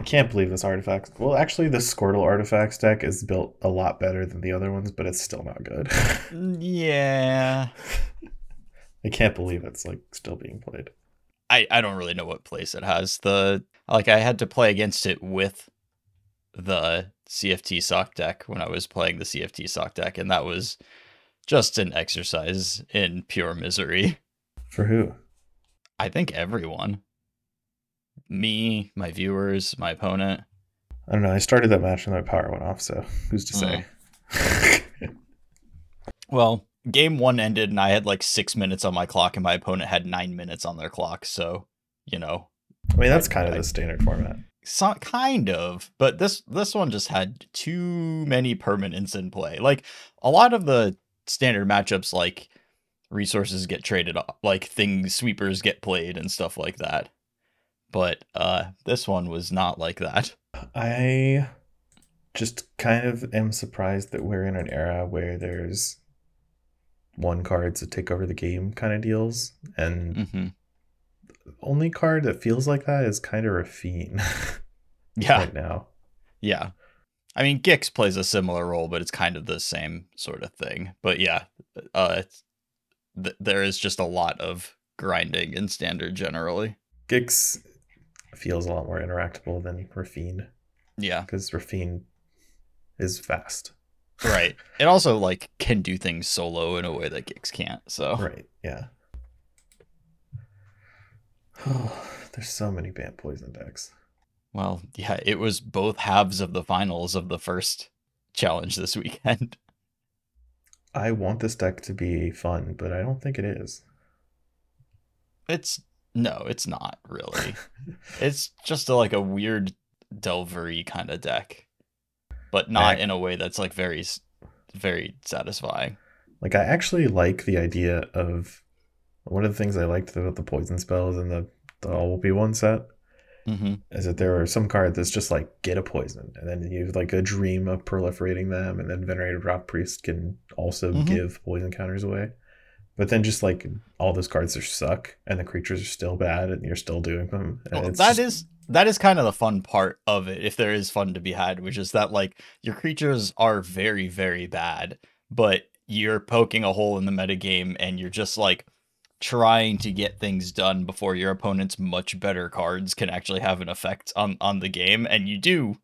I can't believe this artifact. Well, actually, the Squirtle artifacts deck is built a lot better than the other ones, but it's still not good. Mm, yeah. I can't believe it's like still being played. I, I don't really know what place it has. The like I had to play against it with the CFT sock deck when I was playing the CFT sock deck, and that was just an exercise in pure misery. For who? I think everyone. Me, my viewers, my opponent. I don't know. I started that match and my power went off, so who's to say? Mm. well, game one ended and I had like six minutes on my clock, and my opponent had nine minutes on their clock. So, you know. I mean, that's kind of the standard format. So, kind of, but this this one just had too many permanents in play. Like a lot of the standard matchups, like resources get traded off, like things sweepers get played and stuff like that. But uh, this one was not like that. I just kind of am surprised that we're in an era where there's one card to take over the game kind of deals, and mm-hmm. only card that feels like that is kind of Raffine. yeah, right now. Yeah, I mean Gix plays a similar role, but it's kind of the same sort of thing. But yeah, uh, th- there is just a lot of grinding in standard generally. Gix feels a lot more interactable than Raffine. Yeah, because Raffine is fast. right. It also like can do things solo in a way that Gix can't. So right, yeah. Oh, there's so many Bant poison decks. Well, yeah, it was both halves of the finals of the first challenge this weekend. I want this deck to be fun, but I don't think it is. It's no, it's not really. it's just a, like a weird delvery kind of deck, but not I, in a way that's like very, very satisfying. Like I actually like the idea of one of the things I liked about the poison spells and the the all will be one set mm-hmm. is that there are some cards that's just like get a poison, and then you have like a dream of proliferating them, and then venerated rot priest can also mm-hmm. give poison counters away. But then just like all those cards are suck, and the creatures are still bad, and you're still doing them. Well, that just... is that is kind of the fun part of it, if there is fun to be had, which is that like your creatures are very very bad, but you're poking a hole in the metagame, and you're just like trying to get things done before your opponent's much better cards can actually have an effect on on the game and you do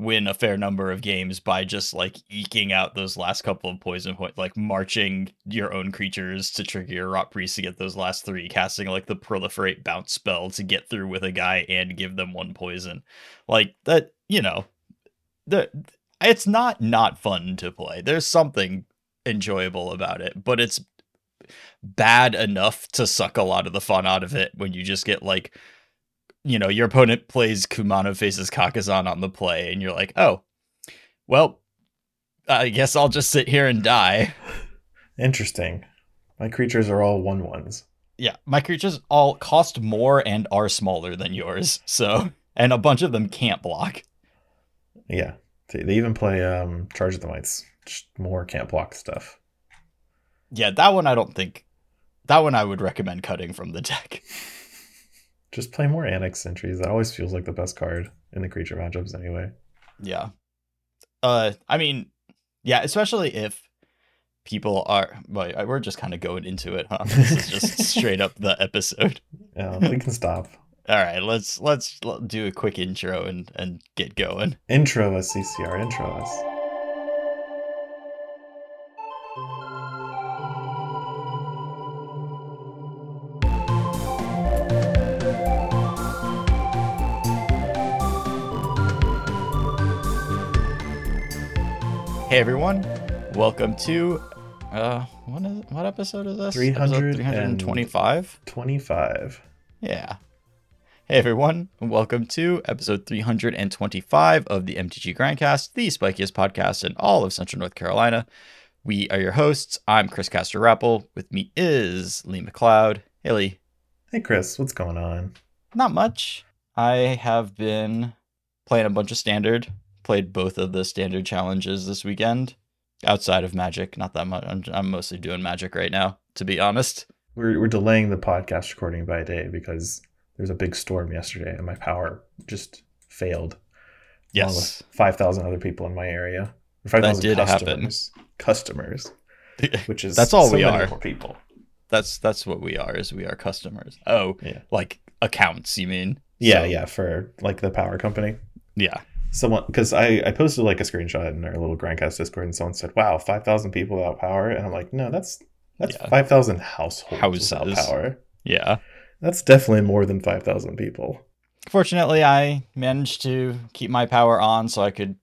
win a fair number of games by just like eking out those last couple of poison points like marching your own creatures to trigger your rot priest to get those last three casting like the proliferate bounce spell to get through with a guy and give them one poison. Like that you know the it's not not fun to play. There's something enjoyable about it but it's bad enough to suck a lot of the fun out of it when you just get like you know your opponent plays Kumano faces Kakkazan on the play and you're like oh well I guess I'll just sit here and die interesting my creatures are all one ones yeah my creatures all cost more and are smaller than yours so and a bunch of them can't block yeah they even play um charge of the mites just more can't block stuff yeah, that one I don't think. That one I would recommend cutting from the deck. Just play more Annex Sentries. That always feels like the best card in the creature matchups, anyway. Yeah. Uh, I mean, yeah, especially if people are. Well, we're just kind of going into it, huh? This is just straight up the episode. Yeah, we can stop. All right, let's let's do a quick intro and and get going. Intro us, CCR. Intro us. Hey everyone, welcome to uh what is what episode is this? 325. 25. Yeah. Hey everyone, welcome to episode 325 of the MTG Grindcast, the spikiest podcast in all of Central North Carolina. We are your hosts. I'm Chris Castor Rappel. With me is Lee McLeod. Hey Lee. Hey Chris, what's going on? Not much. I have been playing a bunch of standard played both of the standard challenges this weekend outside of Magic. Not that much. I'm, I'm mostly doing Magic right now, to be honest. We're, we're delaying the podcast recording by a day because there's a big storm yesterday and my power just failed. Yes. five thousand other people in my area. Thousand did customers, happen. Customers, which is that's all so we are. People. That's that's what we are. Is we are customers. Oh, yeah. Like accounts, you mean? Yeah, so, yeah. For like the power company. Yeah. Someone because I I posted like a screenshot in our little Grindcast Discord, and someone said, "Wow, five thousand people without power," and I'm like, "No, that's that's yeah. five thousand households Houses. without power." Yeah. That's definitely more than five thousand people. Fortunately, I managed to keep my power on so I could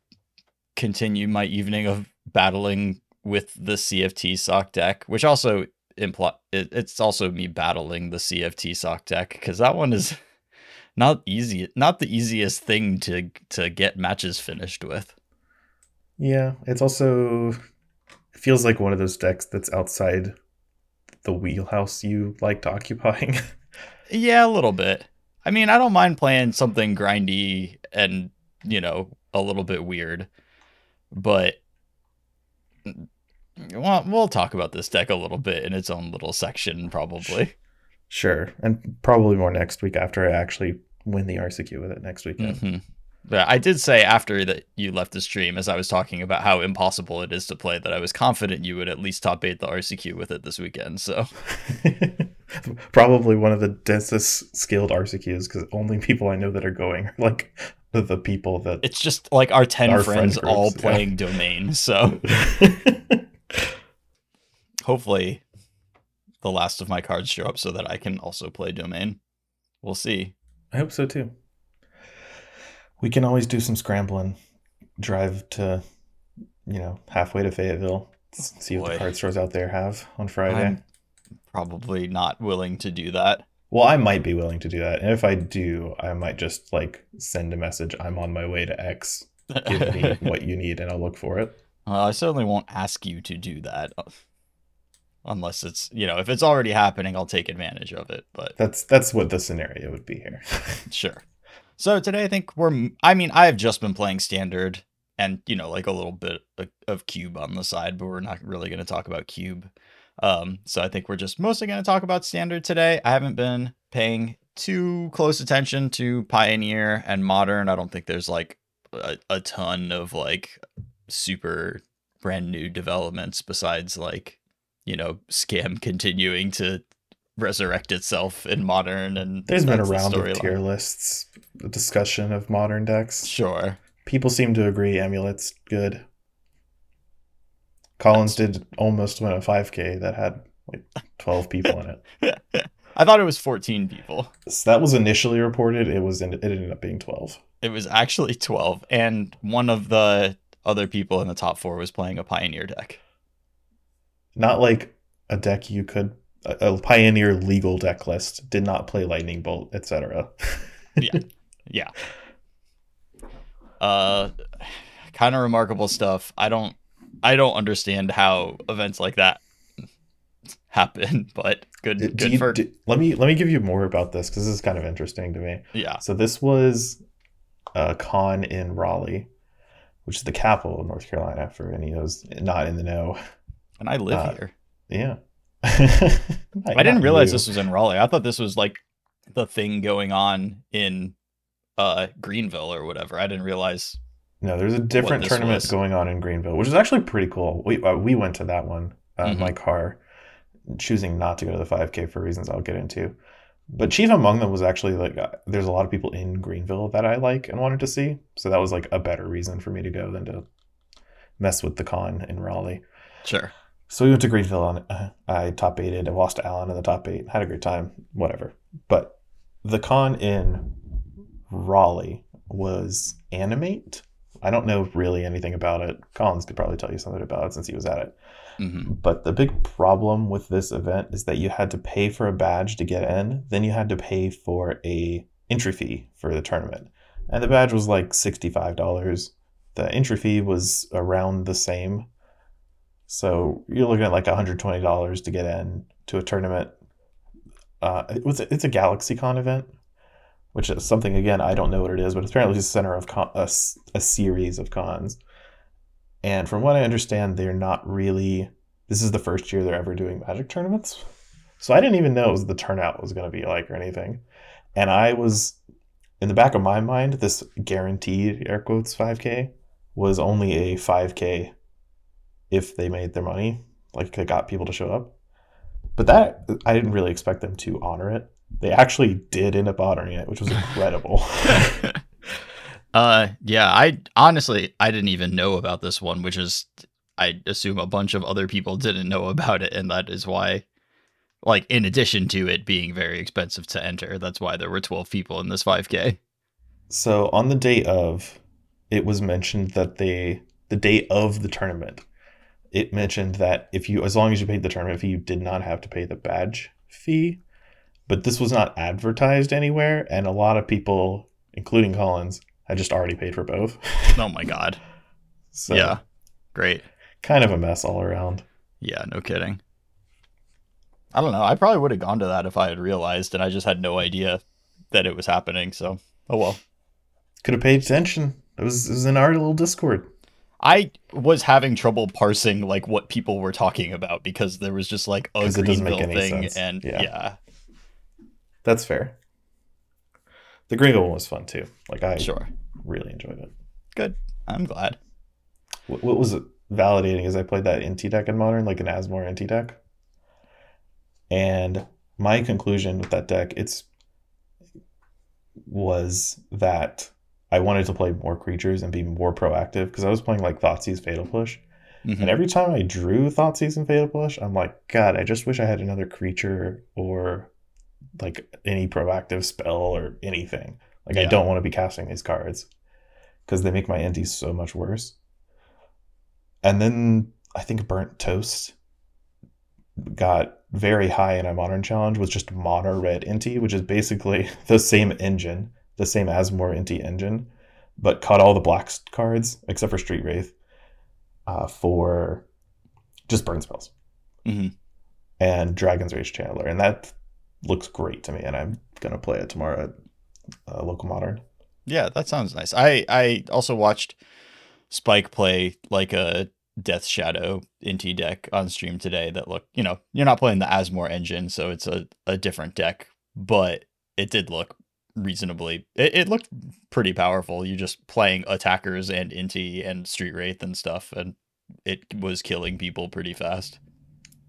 continue my evening of battling with the CFT sock deck, which also imply it, it's also me battling the CFT sock deck because that one is not easy, not the easiest thing to to get matches finished with. Yeah, it's also it feels like one of those decks that's outside the wheelhouse you liked occupying. yeah, a little bit. I mean, I don't mind playing something grindy and, you know, a little bit weird. But well, we'll talk about this deck a little bit in its own little section, probably. Sure, and probably more next week after I actually win the RCQ with it next weekend. Mm-hmm. Yeah, I did say after that you left the stream, as I was talking about how impossible it is to play, that I was confident you would at least top eight the RCQ with it this weekend. So probably one of the densest skilled RCQs because only people I know that are going are like the, the people that it's just like our 10 our friends friend all playing yeah. domain. So hopefully the last of my cards show up so that I can also play domain. We'll see. I hope so too. We can always do some scrambling, drive to, you know, halfway to Fayetteville, oh, see what the card stores out there have on Friday. I'm probably not willing to do that. Well, I might be willing to do that. And if I do, I might just like send a message, I'm on my way to X. Give me what you need and I'll look for it. Well, I certainly won't ask you to do that. Unless it's you know, if it's already happening, I'll take advantage of it. But that's that's what the scenario would be here. sure. So today I think we're I mean, I have just been playing standard and you know, like a little bit of cube on the side, but we're not really going to talk about cube. Um, so I think we're just mostly going to talk about standard today. I haven't been paying too close attention to Pioneer and Modern. I don't think there's like a, a ton of like super brand new developments besides like, you know, scam continuing to resurrect itself in modern and there's been a round of tier lists a discussion of modern decks sure people seem to agree amulet's good Collins did almost win a 5K that had like 12 people in it. I thought it was 14 people. So that was initially reported. It was in, it ended up being 12. It was actually 12, and one of the other people in the top four was playing a Pioneer deck. Not like a deck you could a, a Pioneer legal deck list did not play Lightning Bolt, etc. yeah, yeah. Uh, kind of remarkable stuff. I don't I don't understand how events like that happen, but good. Do good you, for. Do, let me let me give you more about this because this is kind of interesting to me. Yeah. So this was a con in Raleigh, which is the capital of North Carolina. For any of those not in the know. And I live uh, here. Yeah. I didn't realize you. this was in Raleigh. I thought this was like the thing going on in uh Greenville or whatever. I didn't realize no, there's a different tournament was. going on in Greenville, which is actually pretty cool. We uh, we went to that one. Uh, mm-hmm. My car, choosing not to go to the 5K for reasons I'll get into. But chief among them was actually like uh, there's a lot of people in Greenville that I like and wanted to see, so that was like a better reason for me to go than to mess with the con in Raleigh. Sure. So we went to Greenville and uh, I top eighted. I lost to Alan in the top eight. Had a great time. Whatever. But the con in Raleigh was Animate, I don't know really anything about it. Collins could probably tell you something about it since he was at it. Mm-hmm. But the big problem with this event is that you had to pay for a badge to get in, then you had to pay for a entry fee for the tournament. And the badge was like $65. The entry fee was around the same. So you're looking at like $120 to get in to a tournament. Uh, it was it's a GalaxyCon event, which is something again I don't know what it is, but it's apparently it's the center of con- a, a series of cons. And from what I understand, they're not really. This is the first year they're ever doing Magic tournaments, so I didn't even know the turnout was going to be like or anything. And I was in the back of my mind, this guaranteed air quotes 5K was only a 5K if they made their money, like they got people to show up. But that I didn't really expect them to honor it. They actually did end up honoring it, which was incredible. uh yeah, I honestly I didn't even know about this one, which is I assume a bunch of other people didn't know about it and that is why like in addition to it being very expensive to enter, that's why there were 12 people in this 5k. So on the day of it was mentioned that they the day of the tournament it mentioned that if you as long as you paid the tournament fee you did not have to pay the badge fee. But this was not advertised anywhere and a lot of people including collins had just already paid for both. Oh my god. So yeah. Great. kind of a mess all around. Yeah no kidding. I don't know. I probably would have gone to that if i had realized and i just had no idea that it was happening so oh well. Could have paid attention. It was, it was in our little discord I was having trouble parsing like what people were talking about because there was just like a Greenville thing sense. and yeah. yeah. That's fair. The Greenville one was fun too. Like I sure really enjoyed it. Good. I'm glad. What, what was validating is I played that Inti deck in modern, like an Asmore Inti deck. And my conclusion with that deck, it's was that I wanted to play more creatures and be more proactive because I was playing like Thoughtseize Fatal Push. Mm-hmm. And every time I drew Thoughtseize and Fatal Push, I'm like, God, I just wish I had another creature or like any proactive spell or anything. Like yeah. I don't want to be casting these cards because they make my Intis so much worse. And then I think Burnt Toast got very high in a modern challenge with just mono red Inti, which is basically the same engine the same Asmore Inti engine, but cut all the black cards except for Street Wraith uh, for just burn spells mm-hmm. and Dragon's Rage Channeler, and that looks great to me. And I'm gonna play it tomorrow at uh, local modern. Yeah, that sounds nice. I I also watched Spike play like a Death Shadow Inti deck on stream today. That look, you know, you're not playing the Asmore engine, so it's a a different deck, but it did look reasonably. It, it looked pretty powerful. You're just playing attackers and Inti and Street Wraith and stuff, and it was killing people pretty fast.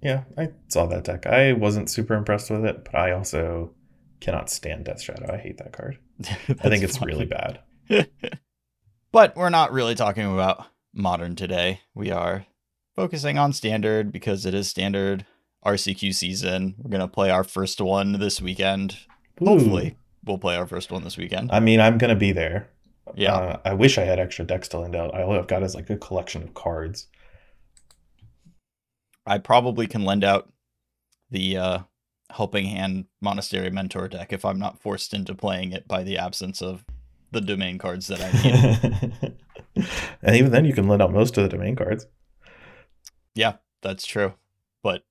Yeah, I saw that deck. I wasn't super impressed with it, but I also cannot stand Death Shadow. I hate that card. I think it's funny. really bad. but we're not really talking about modern today. We are focusing on standard because it is standard RCQ season. We're going to play our first one this weekend. Ooh. Hopefully we'll play our first one this weekend. I mean, I'm gonna be there. Yeah. Uh, I wish I had extra decks to lend out. All I've got is like a collection of cards. I probably can lend out the uh, helping hand monastery mentor deck if I'm not forced into playing it by the absence of the domain cards that I need. and even then, you can lend out most of the domain cards. Yeah, that's true. But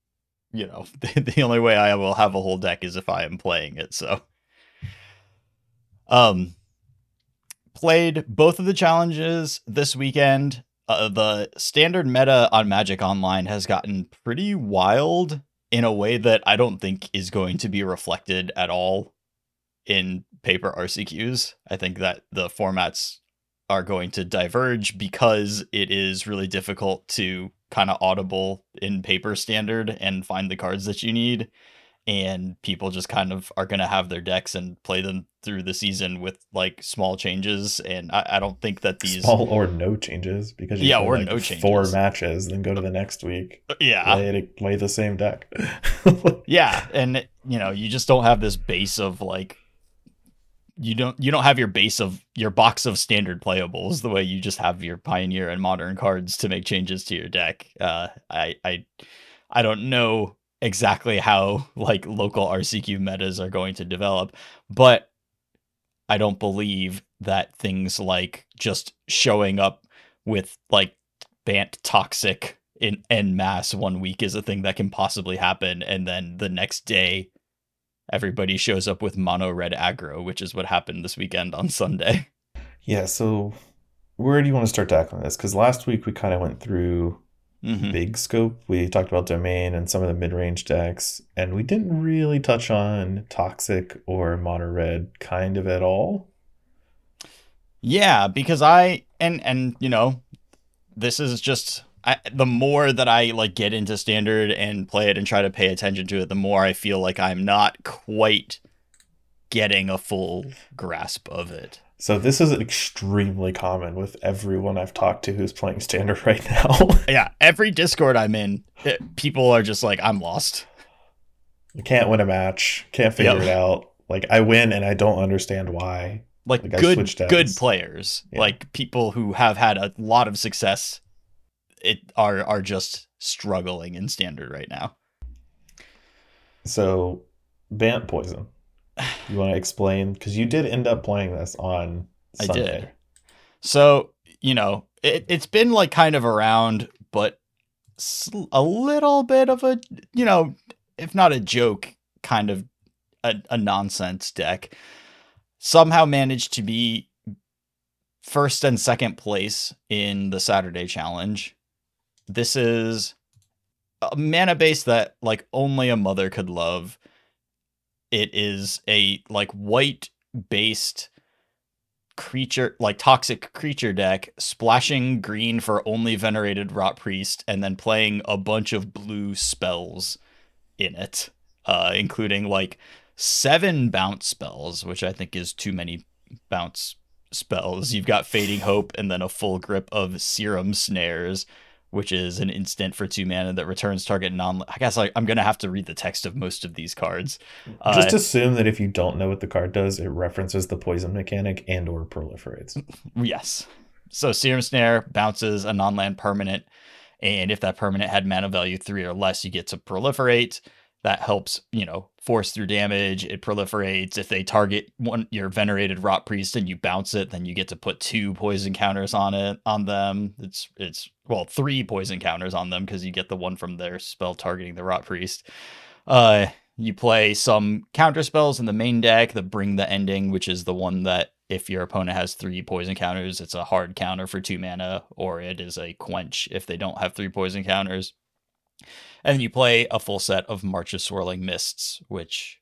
you know, the, the only way I will have a whole deck is if I am playing it. So um, played both of the challenges this weekend. Uh, the standard meta on Magic Online has gotten pretty wild in a way that I don't think is going to be reflected at all in paper RCQs. I think that the formats are going to diverge because it is really difficult to kind of audible in paper standard and find the cards that you need and people just kind of are going to have their decks and play them through the season with like small changes and i, I don't think that these small or no changes because yeah or like no changes. four matches then go to the next week uh, yeah. play, play the same deck. Yeah and you know you just don't have this base of like you don't you don't have your base of your box of standard playables the way you just have your pioneer and modern cards to make changes to your deck. Uh i i i don't know exactly how like local RCQ metas are going to develop, but I don't believe that things like just showing up with like Bant toxic in en masse one week is a thing that can possibly happen, and then the next day everybody shows up with mono red aggro, which is what happened this weekend on Sunday. Yeah, so where do you want to start tackling this? Because last week we kind of went through mm-hmm. big scope. We talked about domain and some of the mid range decks, and we didn't really touch on toxic or mono red kind of at all. Yeah, because I and and you know, this is just I, the more that I like get into standard and play it and try to pay attention to it, the more I feel like I'm not quite getting a full grasp of it. So this is extremely common with everyone I've talked to who's playing standard right now. yeah, every Discord I'm in, it, people are just like, "I'm lost." I Can't win a match. Can't figure yep. it out. Like I win and I don't understand why. Like, like good, good players, yeah. like people who have had a lot of success, it are are just struggling in standard right now. So, Bant poison. You want to explain because you did end up playing this on. Sunday. I did. So you know it, it's been like kind of around, but a little bit of a you know if not a joke, kind of a, a nonsense deck. Somehow managed to be first and second place in the Saturday challenge. This is a mana base that like only a mother could love. It is a like white based creature like toxic creature deck splashing green for only venerated rot priest and then playing a bunch of blue spells in it, uh, including like seven bounce spells, which I think is too many bounce spells. You've got Fading Hope and then a full grip of Serum Snares, which is an instant for two mana that returns target non. I guess I, am gonna have to read the text of most of these cards. Just uh, assume that if you don't know what the card does, it references the poison mechanic and or proliferates. Yes. So Serum Snare bounces a non-land permanent and if that permanent had mana value three or less, you get to proliferate. That helps, you know, force through damage. It proliferates. If they target one your venerated rot priest and you bounce it, then you get to put two poison counters on it on them. It's it's well three poison counters on them because you get the one from their spell targeting the rot priest. Uh, you play some counter spells in the main deck that bring the ending, which is the one that if your opponent has three poison counters, it's a hard counter for two mana, or it is a quench if they don't have three poison counters. And then you play a full set of March of Swirling Mists, which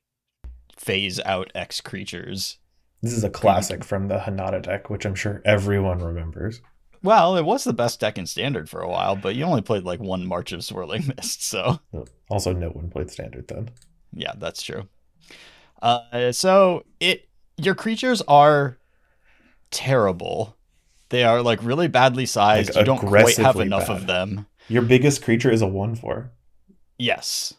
phase out X creatures. This is a classic from the Hinata deck, which I'm sure everyone remembers. Well, it was the best deck in standard for a while, but you only played like one March of Swirling Mist, so. Also, no one played standard then. Yeah, that's true. Uh, so it your creatures are terrible. They are like really badly sized. Like, you don't quite have enough bad. of them. Your biggest creature is a one four. Yes.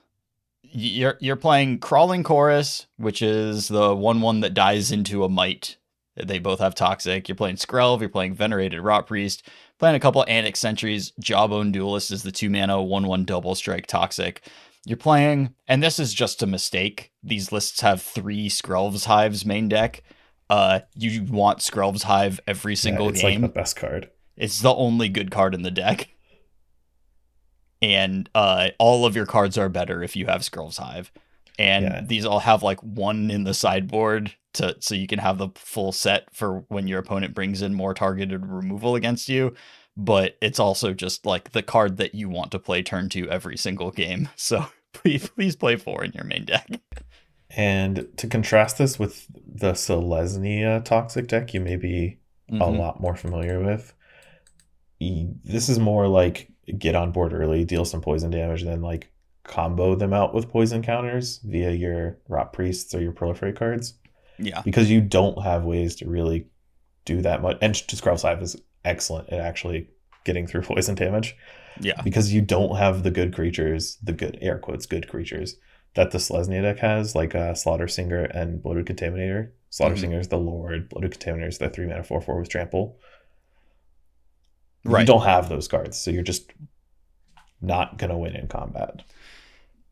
You're you're playing Crawling Chorus, which is the one one that dies into a might. They both have toxic. You're playing Skrelv, you're playing Venerated Rot Priest, playing a couple Annex Sentries. Jawbone Duelist is the two mana, one one double strike toxic. You're playing, and this is just a mistake. These lists have three Skrelv's Hives main deck. Uh, you want Skrelv's Hive every single yeah, it's game. Like the best card. It's the only good card in the deck. And uh, all of your cards are better if you have Skrelv's Hive. And yeah. these all have like one in the sideboard to so you can have the full set for when your opponent brings in more targeted removal against you but it's also just like the card that you want to play turn two every single game. So please, please play four in your main deck. And to contrast this with the Selesnya toxic deck, you may be mm-hmm. a lot more familiar with. This is more like get on board early, deal some poison damage, then like combo them out with poison counters via your Rot Priests or your Proliferate cards. Yeah. Because you don't have ways to really do that much. And Skrelv's Hive is excellent at actually getting through poison damage. Yeah. Because you don't have the good creatures, the good air quotes good creatures that the Selesnya deck has, like uh, Slaughter Singer and Bloated Contaminator. Slaughter mm-hmm. Singer is the Lord, Bloated Contaminator is the three mana four four with trample. Right. You don't have those cards, so you're just not gonna win in combat.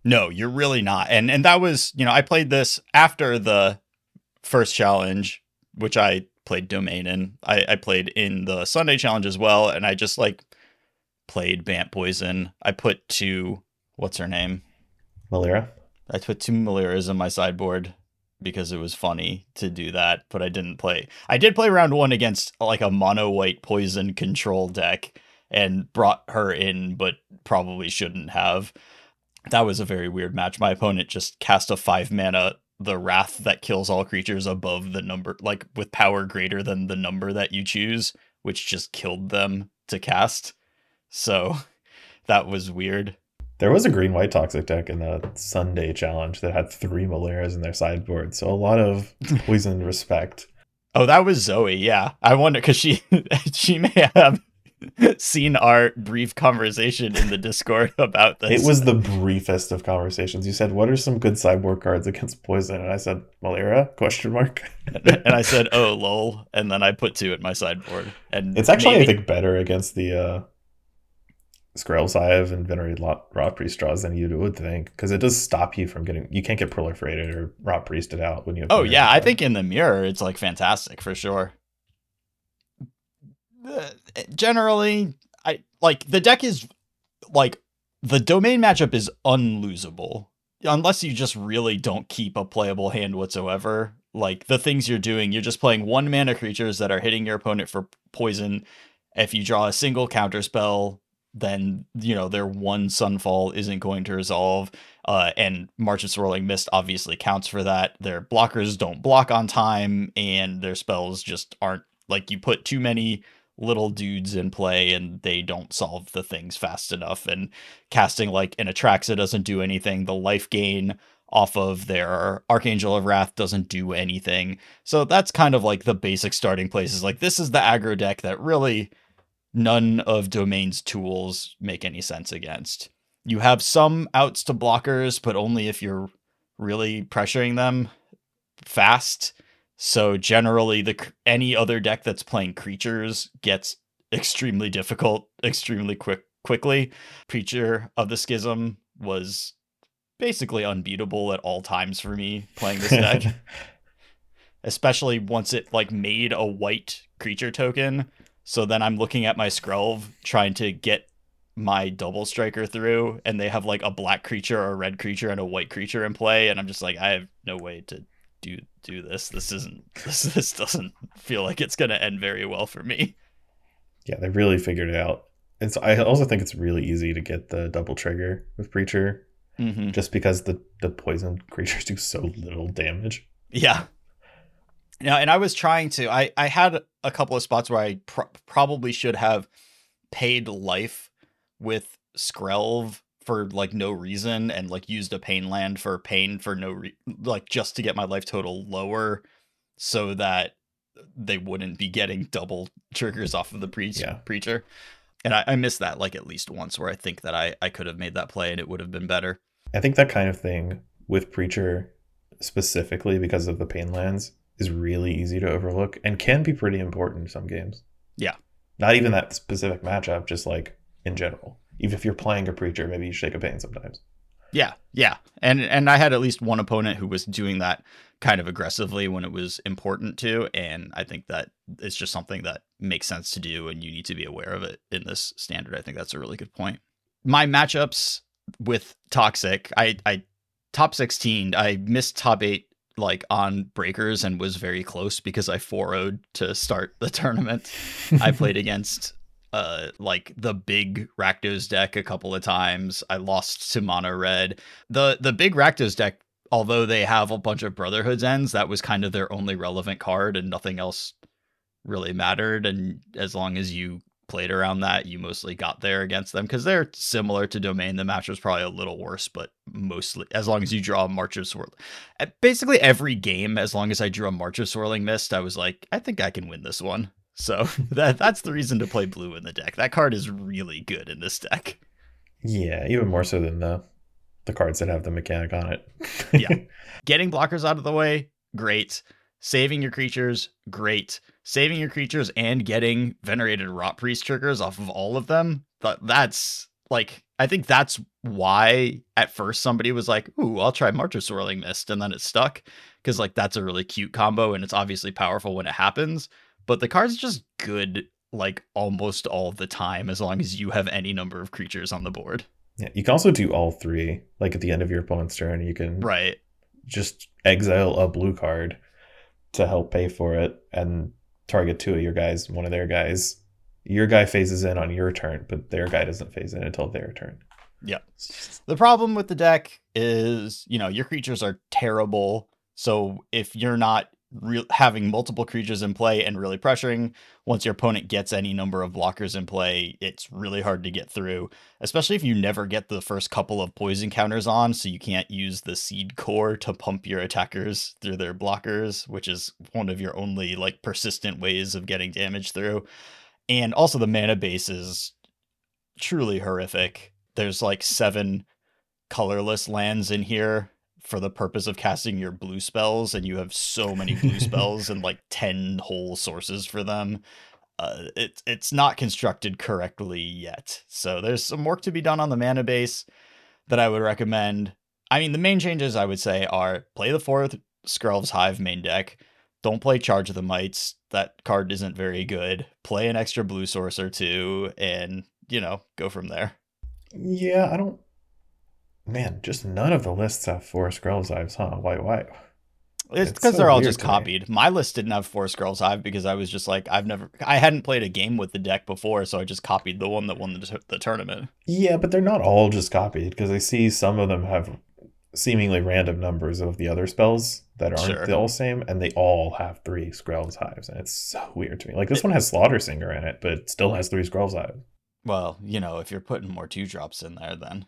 No, you're really not. And and that was, you know, I played this after the first challenge, which I played domain in. I, I played in the Sunday challenge as well, and I just like played Bant Poison. I put two what's her name? Melira. I put two Meliras on my sideboard because it was funny to do that, but I didn't play. I did play round one against like a mono white poison control deck and brought her in, but probably shouldn't have. That was a very weird match. My opponent just cast a five mana the wrath that kills all creatures above the number like with power greater than the number that you choose, which just killed them to cast. So that was weird. There was a green white toxic deck in the Sunday challenge that had three Meliras in their sideboard, so a lot of poison respect. Oh, that was Zoe. Yeah, I wonder because she she may have seen our brief conversation in the Discord about this. It was the briefest of conversations. You said, "What are some good sideboard cards against poison?" And I said, "Melira?" Question mark. and I said, "Oh, lol," and then I put two at my sideboard. And it's actually, maybe... I think, better against the uh, Skrelv Scythe and Venerated Rot Priest draws than you would think, because it does stop you from getting. You can't get proliferated or Rot Priested out when you. oh yeah, I think in the mirror it's like fantastic for sure. Uh, generally, I like the deck is like the domain matchup is unlosable unless you just really don't keep a playable hand whatsoever. Like the things you're doing, you're just playing one mana creatures that are hitting your opponent for poison. If you draw a single counter spell, then you know their one sunfall isn't going to resolve. Uh, and March of Swirling Mist obviously counts for that. Their blockers don't block on time, and their spells just aren't like you put too many little dudes in play and they don't solve the things fast enough. And casting like an Atraxa doesn't do anything. The life gain off of their Archangel of Wrath doesn't do anything. So that's kind of like the basic starting places. Like this is the aggro deck that really none of Domain's tools make any sense against. You have some outs to blockers, but only if you're really pressuring them fast. So generally, the any other deck that's playing creatures gets extremely difficult, extremely quick quickly. Preacher of the Schism was basically unbeatable at all times for me playing this deck. Especially once it like made a white creature token. So then I'm looking at my Skrelv trying to get my double striker through and they have like a black creature or a red creature and a white creature in play and I'm just like I have no way to do do this. This isn't this this doesn't feel like it's going to end very well for me. Yeah, they really figured it out. And so I also think it's really easy to get the double trigger with Preacher, mm-hmm. just because the the poison creatures do so little damage. Yeah. Now, and I was trying to. I I had a couple of spots where I pr- probably should have paid life with Skrelv for like no reason and like used a pain land for pain for no re- like just to get my life total lower so that they wouldn't be getting double triggers off of the pre- yeah. preacher. And I, I missed that like at least once where I think that I, I could have made that play and it would have been better. I think that kind of thing with Preacher specifically because of the pain lands is really easy to overlook and can be pretty important in some games. Yeah. Not even that specific matchup, just like in general even if you're playing a preacher, maybe you shake a pain sometimes. Yeah, yeah, and and I had at least one opponent who was doing that kind of aggressively when it was important to, and I think that it's just something that makes sense to do, and you need to be aware of it in this standard. I think that's a really good point. My matchups with toxic, I I top sixteen, I missed top eight like on breakers and was very close because I 4 to start the tournament. I played against uh like the big Rakdos deck a couple of times. I lost to Mono Red. The the big Rakdos deck, although they have a bunch of Brotherhood's ends, that was kind of their only relevant card and nothing else really mattered. And as long as you played around that, you mostly got there against them because they're similar to Domain. The match was probably a little worse, but mostly as long as you draw March of Swirling. Eh, basically every game, as long as I drew a March of Swirling Mist, I was like, I think I can win this one. So that that's the reason to play blue in the deck. That card is really good in this deck. Yeah, even more so than the the cards that have the mechanic on it. yeah. Getting blockers out of the way, great. Saving your creatures, great. Saving your creatures and getting venerated rot priest triggers off of all of them. That that's like I think that's why at first somebody was like, "Ooh, I'll try March of Swirling Mist," and then it stuck because like that's a really cute combo and it's obviously powerful when it happens but the card's just good like almost all the time as long as you have any number of creatures on the board. Yeah, you can also do all three. Like at the end of your opponent's turn, you can right just exile a blue card to help pay for it and target two of your guys, one of their guys. Your guy phases in on your turn, but their guy doesn't phase in until their turn. Yeah. The problem with the deck is, you know, your creatures are terrible So if you're not re- having multiple creatures in play and really pressuring, once your opponent gets any number of blockers in play, it's really hard to get through, especially if you never get the first couple of poison counters on, so you can't use the seed core to pump your attackers through their blockers, which is one of your only like persistent ways of getting damage through. And also the mana base is truly horrific. There's like seven colorless lands in here for the purpose of casting your blue spells, and you have so many blue spells and like 10 whole sources for them. Uh, it, it's not constructed correctly yet. So there's some work to be done on the mana base that I would recommend. I mean, the main changes I would say are play the fourth Skrelv's Hive main deck. Don't play Charge of the Mites. That card isn't very good. Play an extra blue source or two, and you know, go from there. Yeah, I don't. Man, just none of the lists have four Skrelv's Hives, huh? Why? Why? It's because so they're all just copied. My list didn't have four Skrelv's Hive because I was just like, I've never, I hadn't played a game with the deck before, so I just copied the one that won the, the tournament. Yeah, but they're not all just copied because I see some of them have seemingly random numbers of the other spells that aren't sure. the all same, and they all have three Skrelv's Hives, and it's so weird to me. Like this one has Slaughter Singer in it, but it still has three Skrelv's Hives. Well, you know, if you're putting more two drops in there, then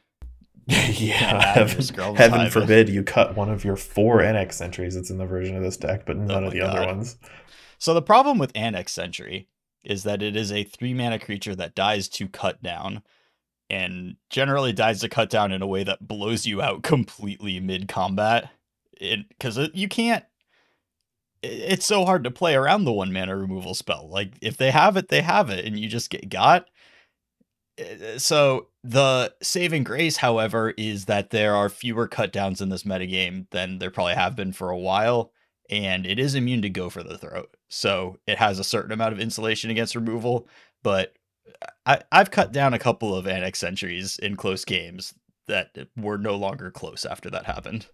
yeah, heaven, heaven forbid you cut one of your four Annex Sentries that's in the version of this deck, but oh none oh of the God. other ones. So the problem with Annex Sentry is that it is a three mana creature that dies to cut down, and generally dies to cut down in a way that blows you out completely mid combat. Because you can't. It's so hard to play around the one mana removal spell. Like if they have it, they have it, and you just get got so the saving grace, however, is that there are fewer cutdowns in this metagame than there probably have been for a while, and it is immune to go for the throat. So it has a certain amount of insulation against removal, but I, I've cut down a couple of annex sentries in close games that were no longer close after that happened.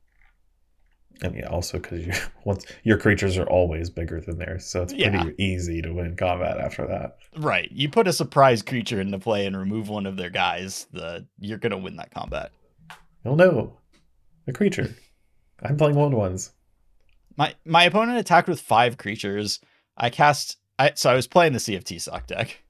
And mean, also because you once your creatures are always bigger than theirs, so it's pretty yeah. easy to win combat after that. Right. You put a surprise creature into play and remove one of their guys, the you're gonna win that combat. Oh no. A creature. I'm playing one ones. My my opponent attacked with five creatures. I cast I so I was playing the CFT sock deck.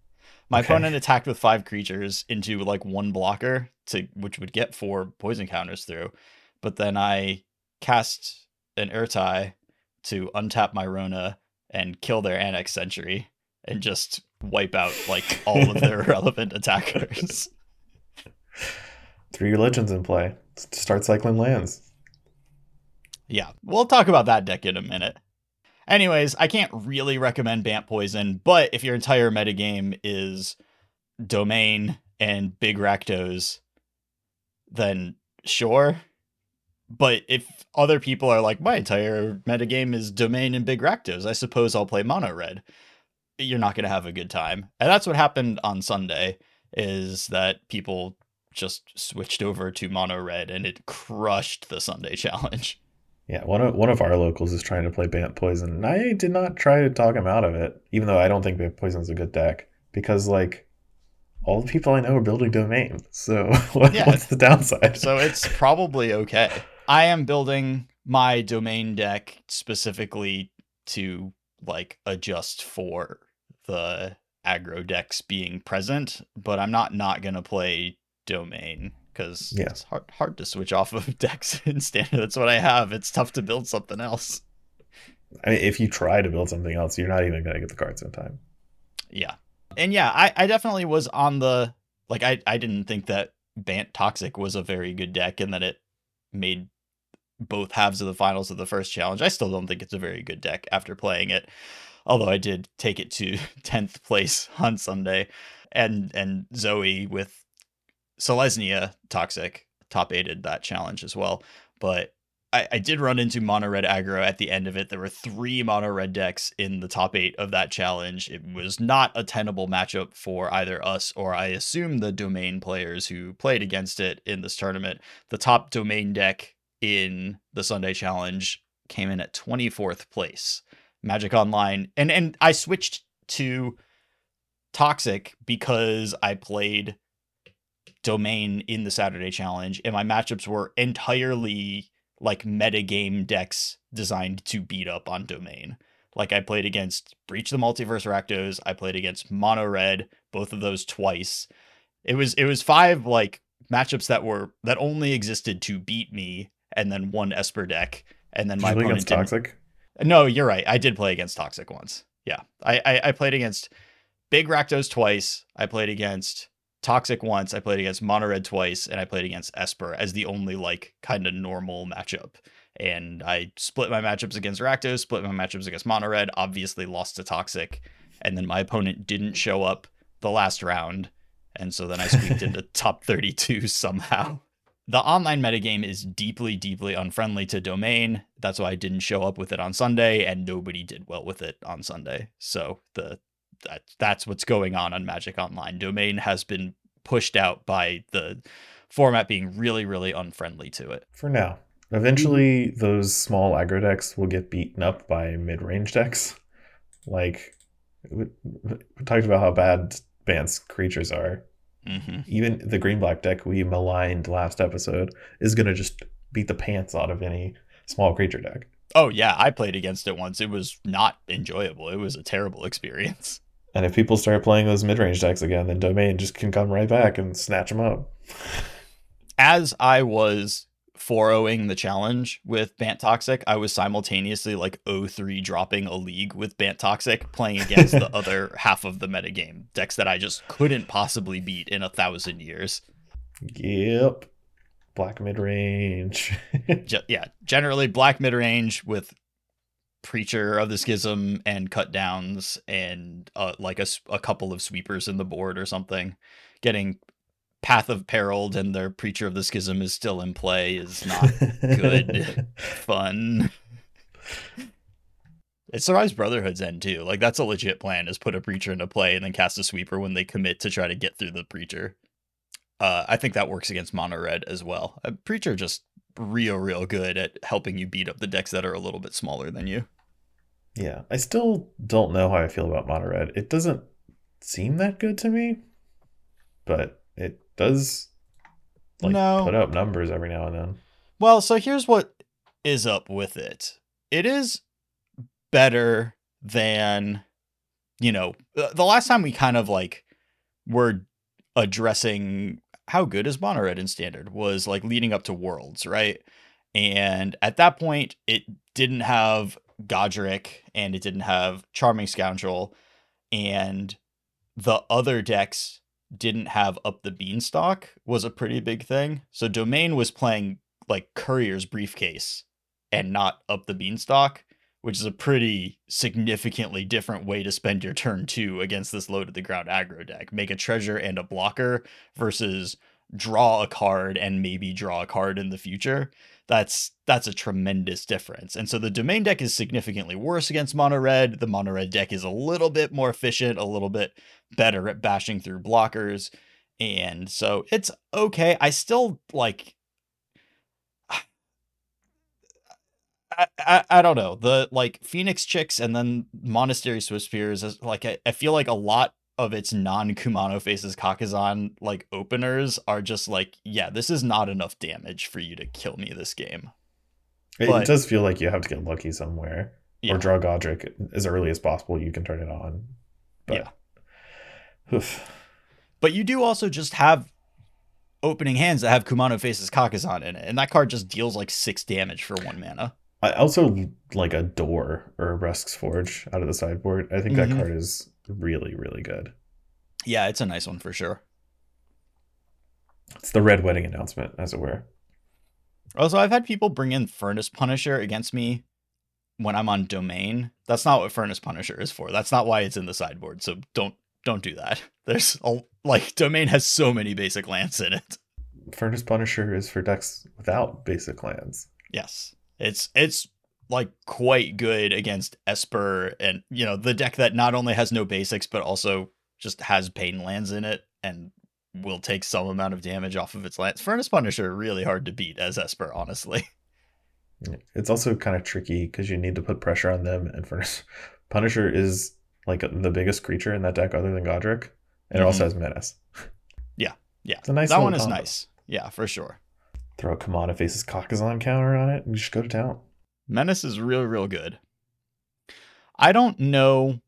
My okay. opponent attacked with five creatures into like one blocker to which would get four poison counters through. But then I cast an Ertai to untap my Rona and kill their Annex Sentry and just wipe out like all of their relevant attackers. Three religions in play. Start cycling lands. Yeah, we'll talk about that deck in a minute. Anyways, I can't really recommend Bant Poison, but if your entire metagame is Domain and Big Rakdos, then sure. But if other people are like, my entire metagame is domain and big Rakdos, I suppose I'll play mono red. You're not going to have a good time. And that's what happened on Sunday is that people just switched over to mono red and it crushed the Sunday challenge. Yeah, one of one of our locals is trying to play Bant Poison, and I did not try to talk him out of it, even though I don't think Bant Poison is a good deck because like all the people I know are building domain. So what, yeah, what's the downside? So it's probably okay. I am building my domain deck specifically to like adjust for the aggro decks being present, but I'm not not gonna play domain because yeah. it's hard hard to switch off of decks in standard. That's what I have. It's tough to build something else. I mean, if you try to build something else, you're not even gonna get the cards in time. Yeah, and yeah, I I definitely was on the like I I didn't think that Bant Toxic was a very good deck and that it made both halves of the finals of the first challenge. I still don't think it's a very good deck after playing it. Although I did take it to 10th place on Sunday. And and Zoe with Selesnya Toxic top aided that challenge as well. But I, I did run into mono red aggro at the end of it. There were three mono red decks in the top eight of that challenge. It was not a tenable matchup for either us or I assume the domain players who played against it in this tournament. The top domain deck in the Sunday Challenge came in at 24th place. Magic Online and and I switched to Toxic because I played Domain in the Saturday Challenge and my matchups were entirely like metagame decks designed to beat up on domain. Like I played against Breach the Multiverse Rakdos, I played against Mono Red, both of those twice. It was it was five like matchups that were that only existed to beat me, and then one Esper deck, and then my play opponent against didn't- Toxic? no, you're right. I did play against Toxic once. Yeah. I, I, I played against Big Rakdos twice. I played against Toxic once. I played against Monored twice. And I played against Esper as the only like kind of normal matchup. And I split my matchups against Rakdos, split my matchups against Monored, obviously lost to Toxic. And then my opponent didn't show up the last round. And so then I squeaked into top 32 somehow. The online metagame is deeply, deeply unfriendly to domain. That's why I didn't show up with it on Sunday, and nobody did well with it on Sunday. So the that that's what's going on on Magic Online. Domain has been pushed out by the format being really, really unfriendly to it. For now. Eventually, those small aggro decks will get beaten up by mid range decks. Like, we, we talked about how bad Bant's creatures are. Hmm Even the green black deck we maligned last episode is going to just beat the pants out of any small creature deck. Oh yeah, I played against it once. It was not enjoyable. It was a terrible experience. And if people start playing those mid range decks again, then Domain just can come right back and snatch them up. as I was 4-0ing the challenge with Bant Toxic, I was simultaneously like 0-3 dropping a league with Bant Toxic, playing against the other half of the metagame. Decks that I just couldn't possibly beat in a thousand years. Yep. Black mid range. Ge- yeah, generally black mid range with Preacher of the Schism and cut downs and uh, like a couple of sweepers in the board or something. Getting Path of Peril and their Preacher of the Schism is still in play is not good. fun. It survives Brotherhood's end too. Like that's a legit plan is put a preacher into play and then cast a sweeper when they commit to try to get through the preacher. Uh, I think that works against mono red as well. A preacher just real, real good at helping you beat up the decks that are a little bit smaller than you. Yeah, I still don't know how I feel about Mono Red. It doesn't seem that good to me, but it does like No. put up numbers every now and then. Well, so here's what is up with it. It is better than, you know, the last time we kind of like were addressing how good is mono red in standard was like leading up to worlds, right? And at that point, it didn't have Goddric and it didn't have Charming Scoundrel, and the other decks didn't have up the beanstalk was a pretty big thing. So Domain was playing like Courier's briefcase and not up the beanstalk, which is a pretty significantly different way to spend your turn two against this low to the ground aggro deck. Make a treasure and a blocker versus draw a card and maybe draw a card in the future. That's that's a tremendous difference. And so the domain deck is significantly worse against mono red. The mono red deck is a little bit more efficient, a little bit better at bashing through blockers. And so it's okay. I still like I, I, I don't know the like Phoenix Chicks and then Monastery Swiftspears is like I, I feel like a lot of its non Kumano faces Kakkazan like openers are just like yeah this is not enough damage for you to kill me this game It, But- it does feel like you have to get lucky somewhere Yeah. or draw Goddric as early as possible. You can turn it on. But, Oof. but you do also just have opening hands that have Kumano faces Kakkazan in it and that card just deals like six damage for one mana I also like a door or a Urabrask's Forge out of the sideboard. I think Mhm. that card is really, really good. yeah it's a nice one for sure It's the red wedding announcement, as it were. Also, I've had people bring in Furnace Punisher against me when I'm on domain. That's not what Furnace Punisher is for. That's not why it's in the sideboard. So don't don't do that. There's a like domain has so many basic lands in it. Furnace Punisher is for decks without basic lands. Yes. It's it's like quite good against Esper and you know, the deck that not only has no basics but also just has pain lands in it and will take some amount of damage off of its lands. Furnace Punisher really hard to beat as Esper, honestly. It's also kind of tricky because you need to put pressure on them, and Furnace Punisher is like the biggest creature in that deck other than Goddric, and it also mm-hmm. has Menace. Yeah, yeah, It's a nice. that one is combo. nice. Yeah, for sure. Throw a Kumano faces Kakkazan counter on it, and you just go to town. Menace is real, real good. I don't know.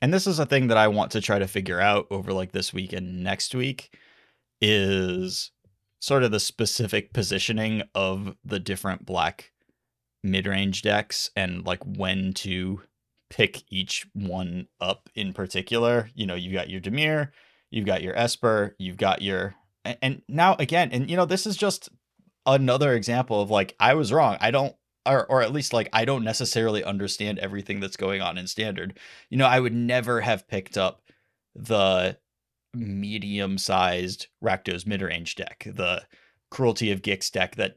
And this is a thing that I want to try to figure out over like this week and next week is sort of the specific positioning of the different black mid-range decks and like when to pick each one up in particular. You know, you've got your Dimir, you've got your Esper, you've got your and, and now again, and you know, this is just another example of like I was wrong. I don't or or at least like I don't necessarily understand everything that's going on in standard. You know, I would never have picked up the medium-sized Rakdos mid-range deck, the Cruelty of Gix deck that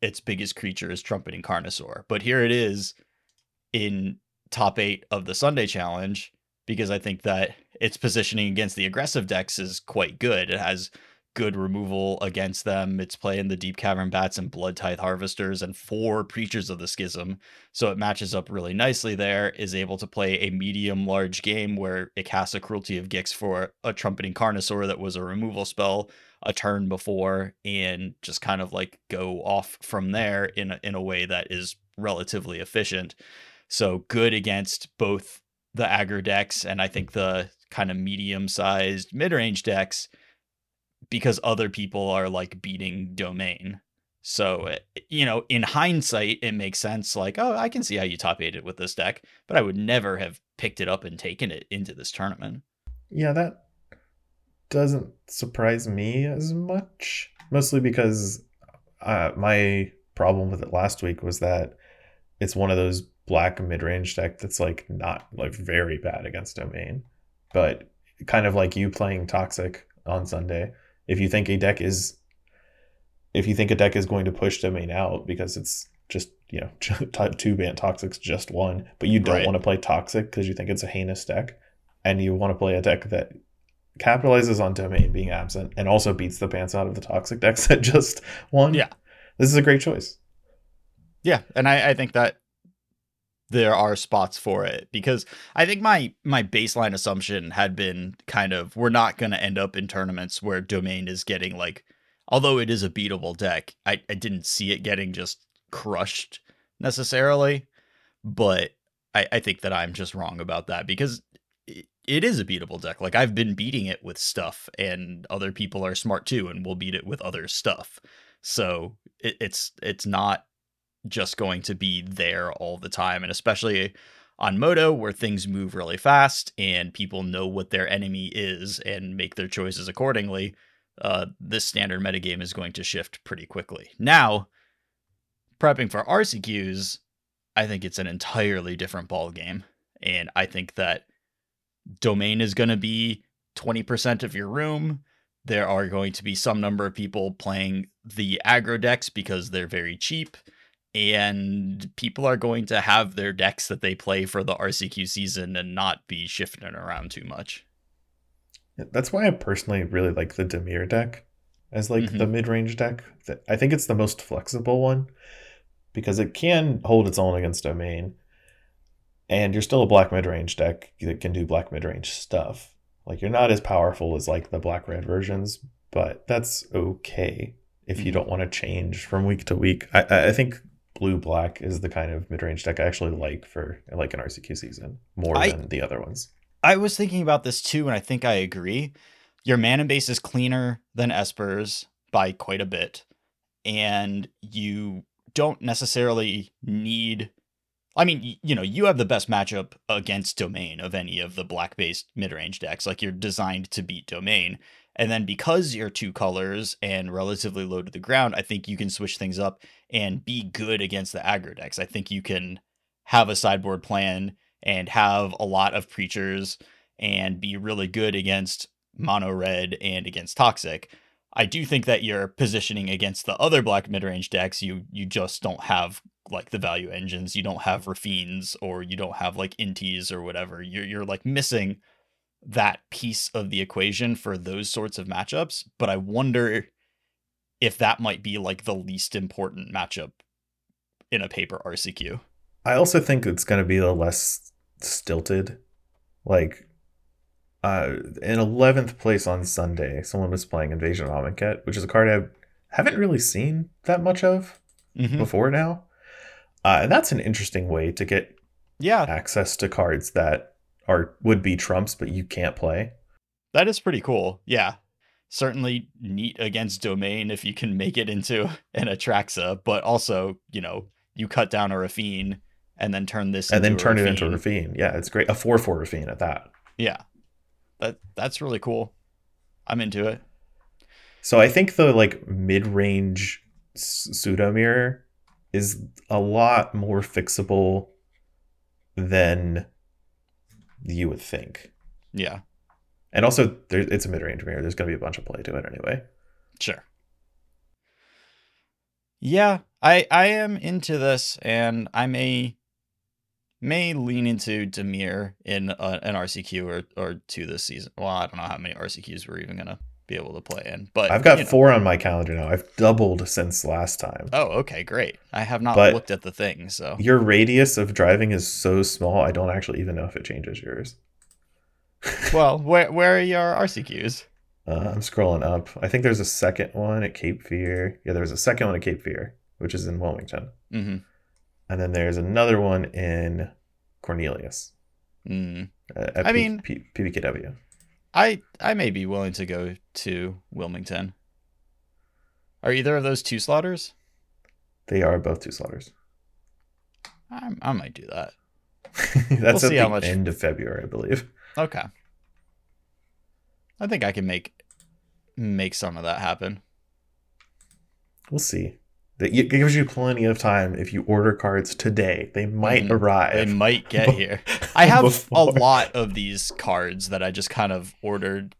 its biggest creature is Trumpeting Carnosaur. But here it is in top 8 of the Sunday challenge because I think that its positioning against the aggressive decks is quite good. It has good removal against them. It's playing the Deep Cavern Bats and Blood Tithe Harvesters and four Preachers of the Schism. So it matches up really nicely there, is able to play a medium large game where it casts a Cruelty of Gix for a Trumpeting Carnosaur that was a removal spell a turn before and just kind of like go off from there in a, in a way that is relatively efficient. So good against both the aggro decks and I think the kind of medium sized mid range decks because other people are like beating domain. So, eh, you know, in hindsight, it makes sense. Like, oh, I can see how you top eight it with this deck, but I would never have picked it up and taken it into this tournament. Yeah, that doesn't surprise me as much. Mostly because uh, my problem with it last week was that it's one of those black mid-range deck that's like not like very bad against domain, but kind of like you playing toxic on Sunday if you think a deck is if you think a deck is going to push domain out because it's just you know two band toxic's just one but you don't right. want to play toxic because you think it's a heinous deck and you want to play a deck that capitalizes on domain being absent and also beats the pants out of the toxic decks that just won yeah this is a great choice yeah and i, I think that there are spots for it because I think my my baseline assumption had been kind of we're not going to end up in tournaments where domain is getting like although it is a beatable deck I, I didn't see it getting just crushed necessarily but I, I think that I'm just wrong about that because it, it is a beatable deck. Like I've been beating it with stuff and other people are smart too and will beat it with other stuff. So it, it's it's not just going to be there all the time. And especially on Moto, where things move really fast and people know what their enemy is and make their choices accordingly, uh, this standard metagame is going to shift pretty quickly. Now, prepping for RCQs, I think it's an entirely different ball game, and I think that domain is going to be 20% of your room. There are going to be some number of people playing the aggro decks because they're very cheap and people are going to have their decks that they play for the RCQ season and not be shifting around too much. That's why I personally really like the Dimir deck as like mm-hmm. the mid-range deck. I think it's the most flexible one because it can hold its own against domain and you're still a black mid-range deck that can do black mid-range stuff. Like you're not as powerful as like the black red versions, but that's okay if you mm-hmm. don't want to change from week to week. I, I think blue black is the kind of mid range deck I actually like for like an RCQ season more I, than the other ones. I was thinking about this too, and I think I agree. Your mana base is cleaner than Esper's by quite a bit, and you don't necessarily need. I mean, you know, you have the best matchup against Domain of any of the black based mid range decks. Like, you're designed to beat Domain. And then because you're two colors and relatively low to the ground, I think you can switch things up and be good against the aggro decks. I think you can have a sideboard plan and have a lot of preachers and be really good against mono red and against toxic. I do think that you're positioning against the other black mid range decks. You you just don't have like the value engines. You don't have Raffines or you don't have like Intis or whatever. You're you're like missing that piece of the equation for those sorts of matchups. But I wonder if that might be like the least important matchup in a paper RCQ. I also think it's going to be the less stilted. Like, uh, in 11th place on Sunday, someone was playing Invasion of Amonkhet, which is a card I haven't really seen that much of mm-hmm. before now. Uh, and that's an interesting way to get Yeah, access to cards that are would be trumps, but you can't play. that is pretty cool. Yeah. Certainly neat against domain if you can make it into an Atraxa, but also, you know, you cut down a Raffine and then turn this and then turn it into a Raffine. Yeah, it's great. A 4 4 Raffine at that. Yeah. That that's really cool. I'm into it. So I think the like mid range pseudo mirror is a lot more fixable than you would think. Yeah. And also, there, it's a mid range mirror. There's going to be a bunch of play to it anyway. Sure. Yeah, I I am into this, and I may may lean into Dimir in a, an RCQ or or two this season. Well, I don't know how many RCQs we're even gonna be able to play in, but I've got you know. four on my calendar now. I've doubled since last time. Oh, okay, great. I have not But- looked at the thing, so Your radius of driving is so small, I don't actually even know if it changes yours. well, where where are your RCQs? Uh, I'm scrolling up. I think there's a second one at Cape Fear. Yeah, there's a second one at Cape Fear, which is in Wilmington. Mm-hmm. And then there's another one in Cornelius Mm. uh, at I P- mean- P- PBKW. I I may be willing to go to Wilmington. Are either of those two slaughters? They are both two slaughters. I, I might do that. That's see at the much- end of February, I believe. Okay. I think I can make make some of that happen. We'll see. That it gives you plenty of time if you order cards today. They might Mhm. arrive. They might get here. I have before- a lot of these cards that I just kind of ordered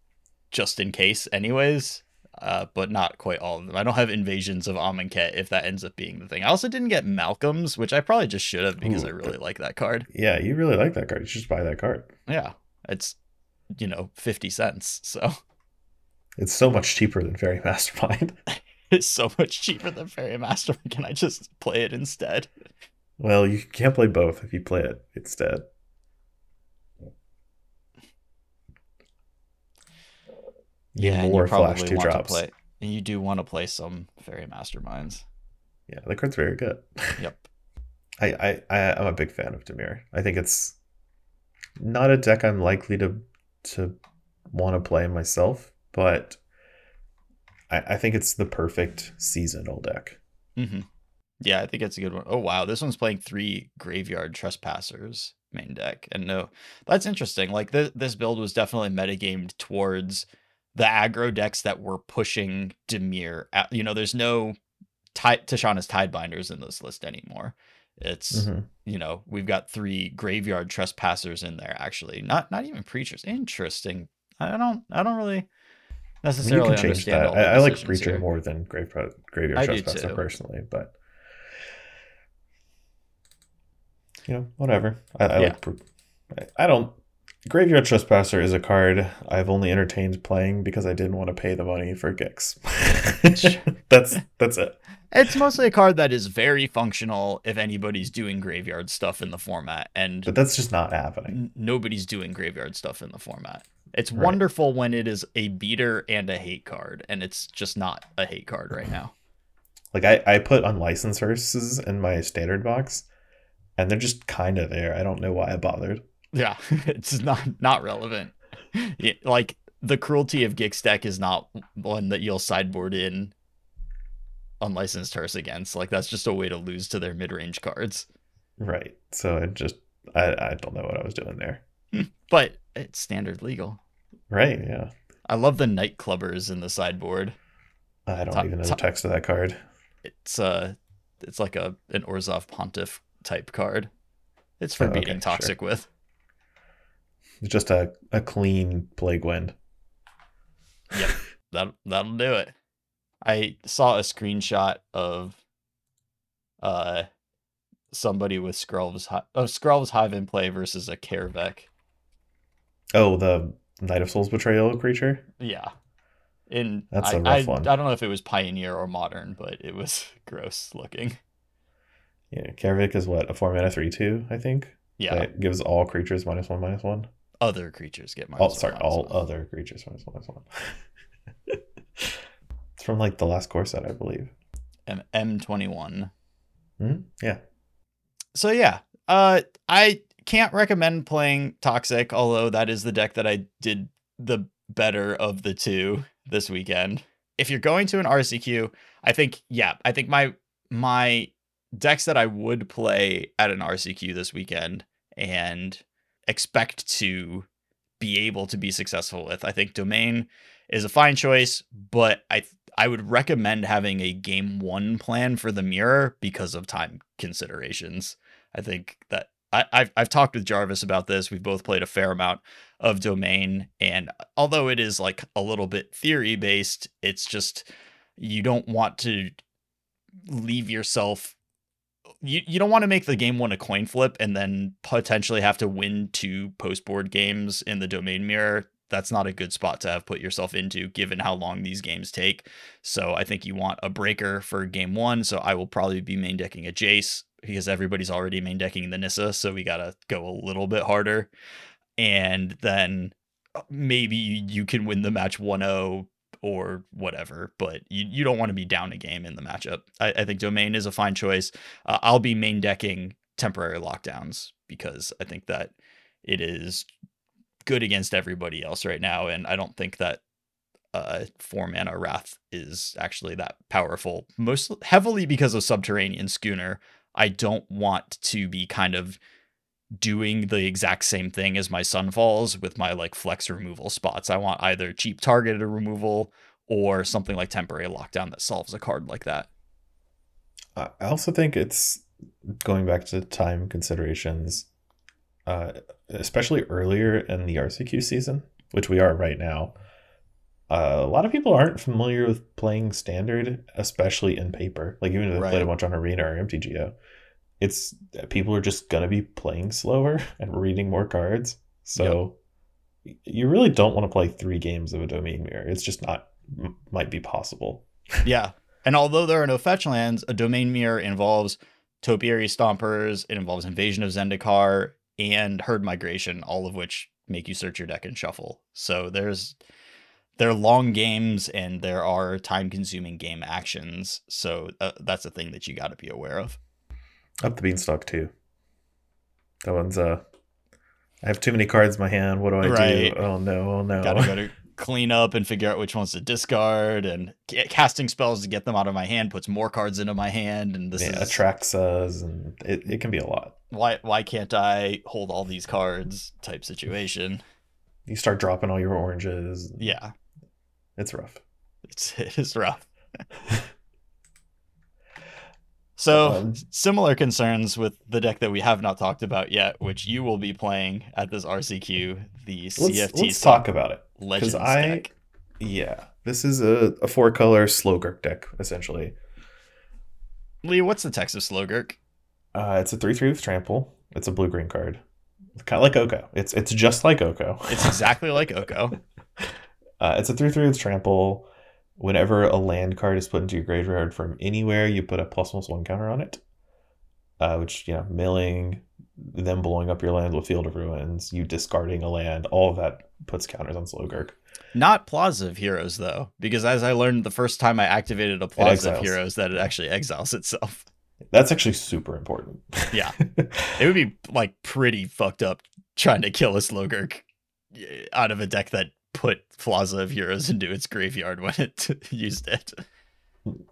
just in case anyways. Uh, but not quite all of them. I don't have invasions of Amonkhet if that ends up being the thing. I also didn't get Malcolm's, which I probably just should have because Ooh, I really like that card. Yeah, you really like that card. You should just buy that card. Yeah. It's you know, 50 cents. So It's so much cheaper than Fairy Mastermind. it's so much cheaper than Fairy Master. Can I just play it instead? well, you can't play both if you play it instead. And more you flash probably two want drops. to play. And you do want to play some fairy masterminds. Yeah, the card's very good. Yep. I, I, I I'm a big fan of Dimir. I think it's not a deck I'm likely to to want to play myself, but I, I think it's the perfect seasonal deck. hmm Yeah, I think it's a good one. Oh wow, this one's playing three graveyard trespassers main deck, and no, that's interesting. Like this this build was definitely metagamed towards the aggro decks that were pushing Dimir. At, you know, there's no Ti- Tishana's Tidebinders in this list anymore. It's Mhm. you know we've got three graveyard trespassers in there actually not not even preachers interesting i don't i don't really I mean, you can change that. I, I like Preacher here. more than Grave Graveyard Trespasser personally, but you know, whatever. I, I Yeah. like. I- I don't. Graveyard Trespasser is a card I've only entertained playing because I didn't want to pay the money for Gix. that's that's it. it's mostly a card that is very functional if anybody's doing graveyard stuff in the format and But that's just not happening. n- nobody's doing graveyard stuff in the format it's Right. wonderful when it is a beater and a hate card and it's just not a hate card right now Like I, I put unlicensed hearses in my standard box, and they're just kind of there. I don't know why I bothered. Yeah, it's not not relevant. Yeah, like the cruelty of Gix deck is not one that you'll sideboard in unlicensed hearse against. Like that's just a way to lose to their mid range cards. Right. So I just I, I don't know what I was doing there. But it's standard legal. Right. Yeah. I love the night clubbers in the sideboard. I don't Top- even know top- the text of that card. It's uh it's like a an Orzhov Pontiff type card. It's for Oh, okay, beating sure. toxic with. It's just a, a clean plague wind. That that'll do it. I saw a screenshot of uh somebody with Skrelv's oh Skrelv's Hive in play versus a Kaervek. Oh, the Night of Souls' Betrayal creature? Yeah. In That's I, a rough I, one. I don't know if it was Pioneer or Modern, but it was gross looking. Yeah. Kaervek is what? A 4 mana 3 2, I think? Yeah. That gives all creatures minus 1 minus 1. Other creatures get minus one, sorry, minus all one. other creatures minus 1 minus 1. it's from like the last core set, I believe. M M twenty one. hmm Yeah. so yeah, uh, I can't recommend playing Toxic, although that is the deck that I did the better of the two this weekend. If you're going to an RCQ, I think yeah, I think my my decks that I would play at an RCQ this weekend and expect to be able to be successful with. I think Domain is a fine choice, but I I would recommend having a game one plan for the mirror because of time considerations. I think that I, have I've talked with Jarvis about this. We've both played a fair amount of Domain, and although it is like a little bit theory based, it's just you don't want to leave yourself you, you don't want to make the game one a coin flip and then potentially have to win two post board games in the domain mirror. That's not a good spot to have put yourself into given how long these games take. So I think you want a breaker for game one. So I will probably be main decking a Jace because everybody's already main decking the Nissa. So we got to go a little bit harder. And then uh, maybe you can win the match 1 0 or whatever, but you, you don't want to be down a game in the matchup. I, I think Domain is a fine choice. Uh, I'll be main decking temporary lockdowns because I think that it is good against everybody else right now, and I don't think that uh, four mana Wrath is actually that powerful. Most heavily because of Subterranean Schooner. I don't want to be kind of doing the exact same thing as my Sunfalls with my like flex removal spots. I want either cheap targeted removal or something like temporary lockdown that solves a card like that. I also think it's going back to time considerations, uh, especially earlier in the RCQ season, which we are right now. Uh, a lot of people aren't familiar with playing standard, especially in paper. Like even if they right. played a bunch on Arena or MTGO it's people are just gonna be playing slower and reading more cards. So yep. you really don't want to play three games of a domain mirror. It's just not might be possible. yeah. And although there are no fetch lands, a domain mirror involves topiary stompers, it involves invasion of Zendikar, and herd migration, all of which make you search your deck and shuffle. So there's they're long games and there are time consuming game actions. So uh, that's a thing that you got to be aware of. Up the beanstalk too. That one's uh I have too many cards in my hand. What do I right. do? Oh no, oh no. Gotta go to clean up and figure out which ones to discard and casting spells to get them out of my hand puts more cards into my hand and this yeah, is Atraxas and it, it can be a lot. Why why can't I hold all these cards type situation? You start dropping all your oranges. Yeah. It's rough. It's it is rough. So um, similar concerns with the deck that we have not talked about yet, which you will be playing at this RCQ, the let's, CFT. Let's talk about it. Legends I, deck. Yeah, this is a, a four color Slogurk deck essentially. Lee, what's the text of Slogurk? Uh, it's a three three with trample. It's a blue green card. It's kind of like Oko. It's it's just like Oko. It's exactly like Oko. Uh, it's a three three with trample. Whenever a land card is put into your graveyard from anywhere, you put a plus plus one counter on it. Uh, which, you know, milling, them blowing up your land with Field of Ruins, you discarding a land, all of that puts counters on Slogurk. Not Plaza of Heroes, though, because as I learned the first time I activated a Plaza of Heroes, that it actually exiles itself. That's actually super important. yeah. It would be like pretty fucked up trying to kill a Slogurk eh, out of a deck that put Plaza of Heroes into its graveyard when it used it.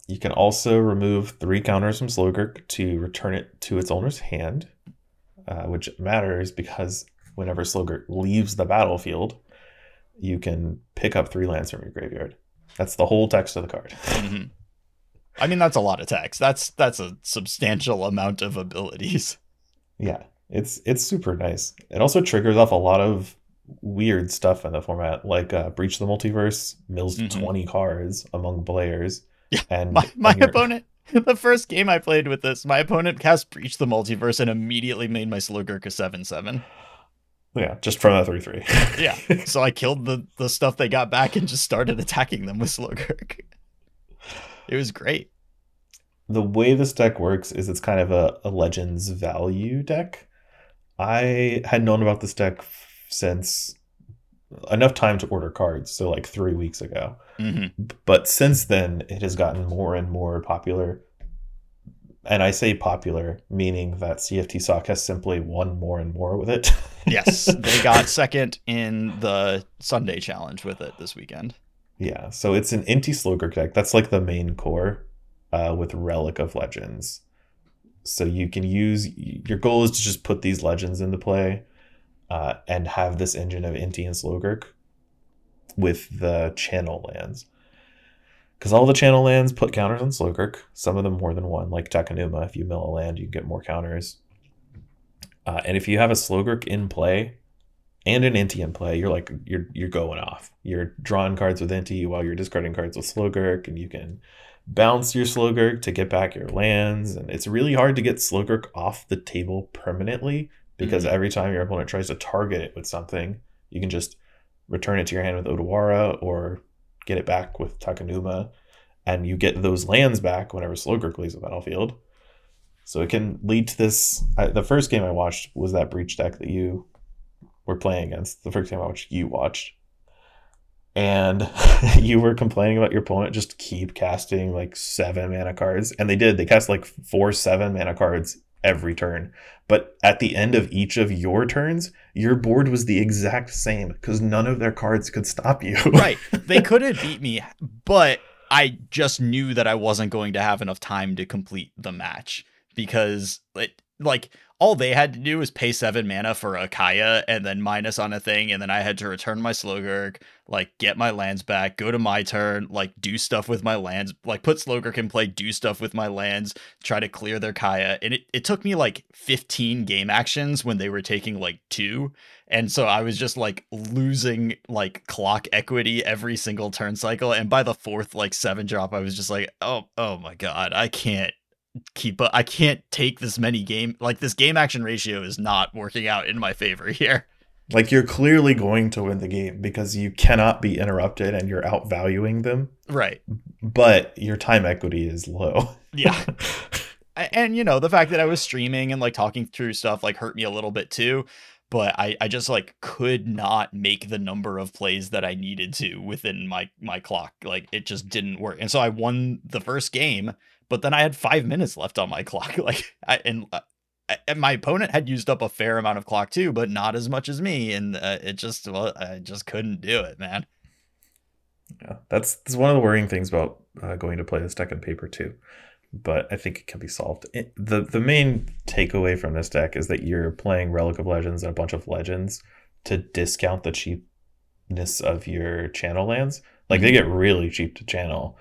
You can also remove three counters from Slogurk to return it to its owner's hand, uh, which matters because whenever Slogurk leaves the battlefield, you can pick up three lands from your graveyard. That's the whole text of the card. mm-hmm. I mean, that's a lot of text. That's that's a substantial amount of abilities. Yeah, it's it's super nice. It also triggers off a lot of weird stuff in the format, like uh, Breach the Multiverse mills mm-hmm. 20 cards among players. Yeah, and my, my and opponent, the first game I played with this, my opponent cast Breach the Multiverse and immediately made my Slogurk a 7 7. Yeah, just from a 3 3. yeah, so I killed the, the stuff they got back and just started attacking them with Slogurk. It was great. The way this deck works is it's kind of a, a Legends value deck. I had known about this deck since enough time to order cards, so like three weeks ago. Mm-hmm. But since then, it has gotten more and more popular. and I say popular, meaning that CFT Sock has simply won more and more with it. yes, they got second in the Sunday challenge with it this weekend. Yeah, so it's an Inti Slogurk deck. That's like the main core uh, with Relic of Legends. So you can use your goal is to just put these legends into play uh, and have this engine of Inti and Slogurk with the channel lands. Because all the channel lands put counters on Slogurk, some of them more than one, like Takenuma. If you mill a land, you get more counters. Uh, and if you have a Slogurk in play and an Inti in play, you're like you're you're going off. You're drawing cards with Inti while you're discarding cards with Slogurk, and you can bounce your Slogurk to get back your lands. And it's really hard to get Slogurk off the table permanently because mm-hmm. every time your opponent tries to target it with something, you can just return it to your hand with Otawara or get it back with Takenuma, and you get those lands back whenever Slogurk leaves the battlefield. So it can lead to this. I, the first game I watched was that Breach deck that you were playing against. The first game I watched, you watched. And you were complaining about your opponent just keep casting like seven mana cards. And they did. They cast like four seven mana cards every turn. But at the end of each of your turns, your board was the exact same because none of their cards could stop you. right. They couldn't beat me, but I just knew that I wasn't going to have enough time to complete the match because it, like all they had to do was pay seven mana for a Kaya and then minus on a thing, and then I had to return my Slogurk, like get my lands back, go to my turn, like do stuff with my lands, like put Slogurk in play, do stuff with my lands, try to clear their Kaya. And it, it took me like 15 game actions when they were taking like two. And so I was just like losing like clock equity every single turn cycle. And by the fourth, like seven drop, I was just like, oh, oh my God, I can't keep up. I can't take this many game like this game action ratio is not working out in my favor here. Like you're clearly going to win the game because you cannot be interrupted and you're outvaluing them. Right. But your time equity is low. yeah. And you know, the fact that I was streaming and like talking through stuff like hurt me a little bit too. But I, I just like could not make the number of plays that I needed to within my my clock. Like it just didn't work. And so I won the first game but then I had five minutes left on my clock. Like, I, and, uh, and my opponent had used up a fair amount of clock too, but not as much as me. And uh, it just, well, I just couldn't do it, man. Yeah, that's, that's one of the worrying things about uh, going to play this deck in paper too. But I think it can be solved. It, the The main takeaway from this deck is that you're playing Relic of Legends and a bunch of legends to discount the cheapness of your channel lands. Like they mm-hmm. get really cheap to channel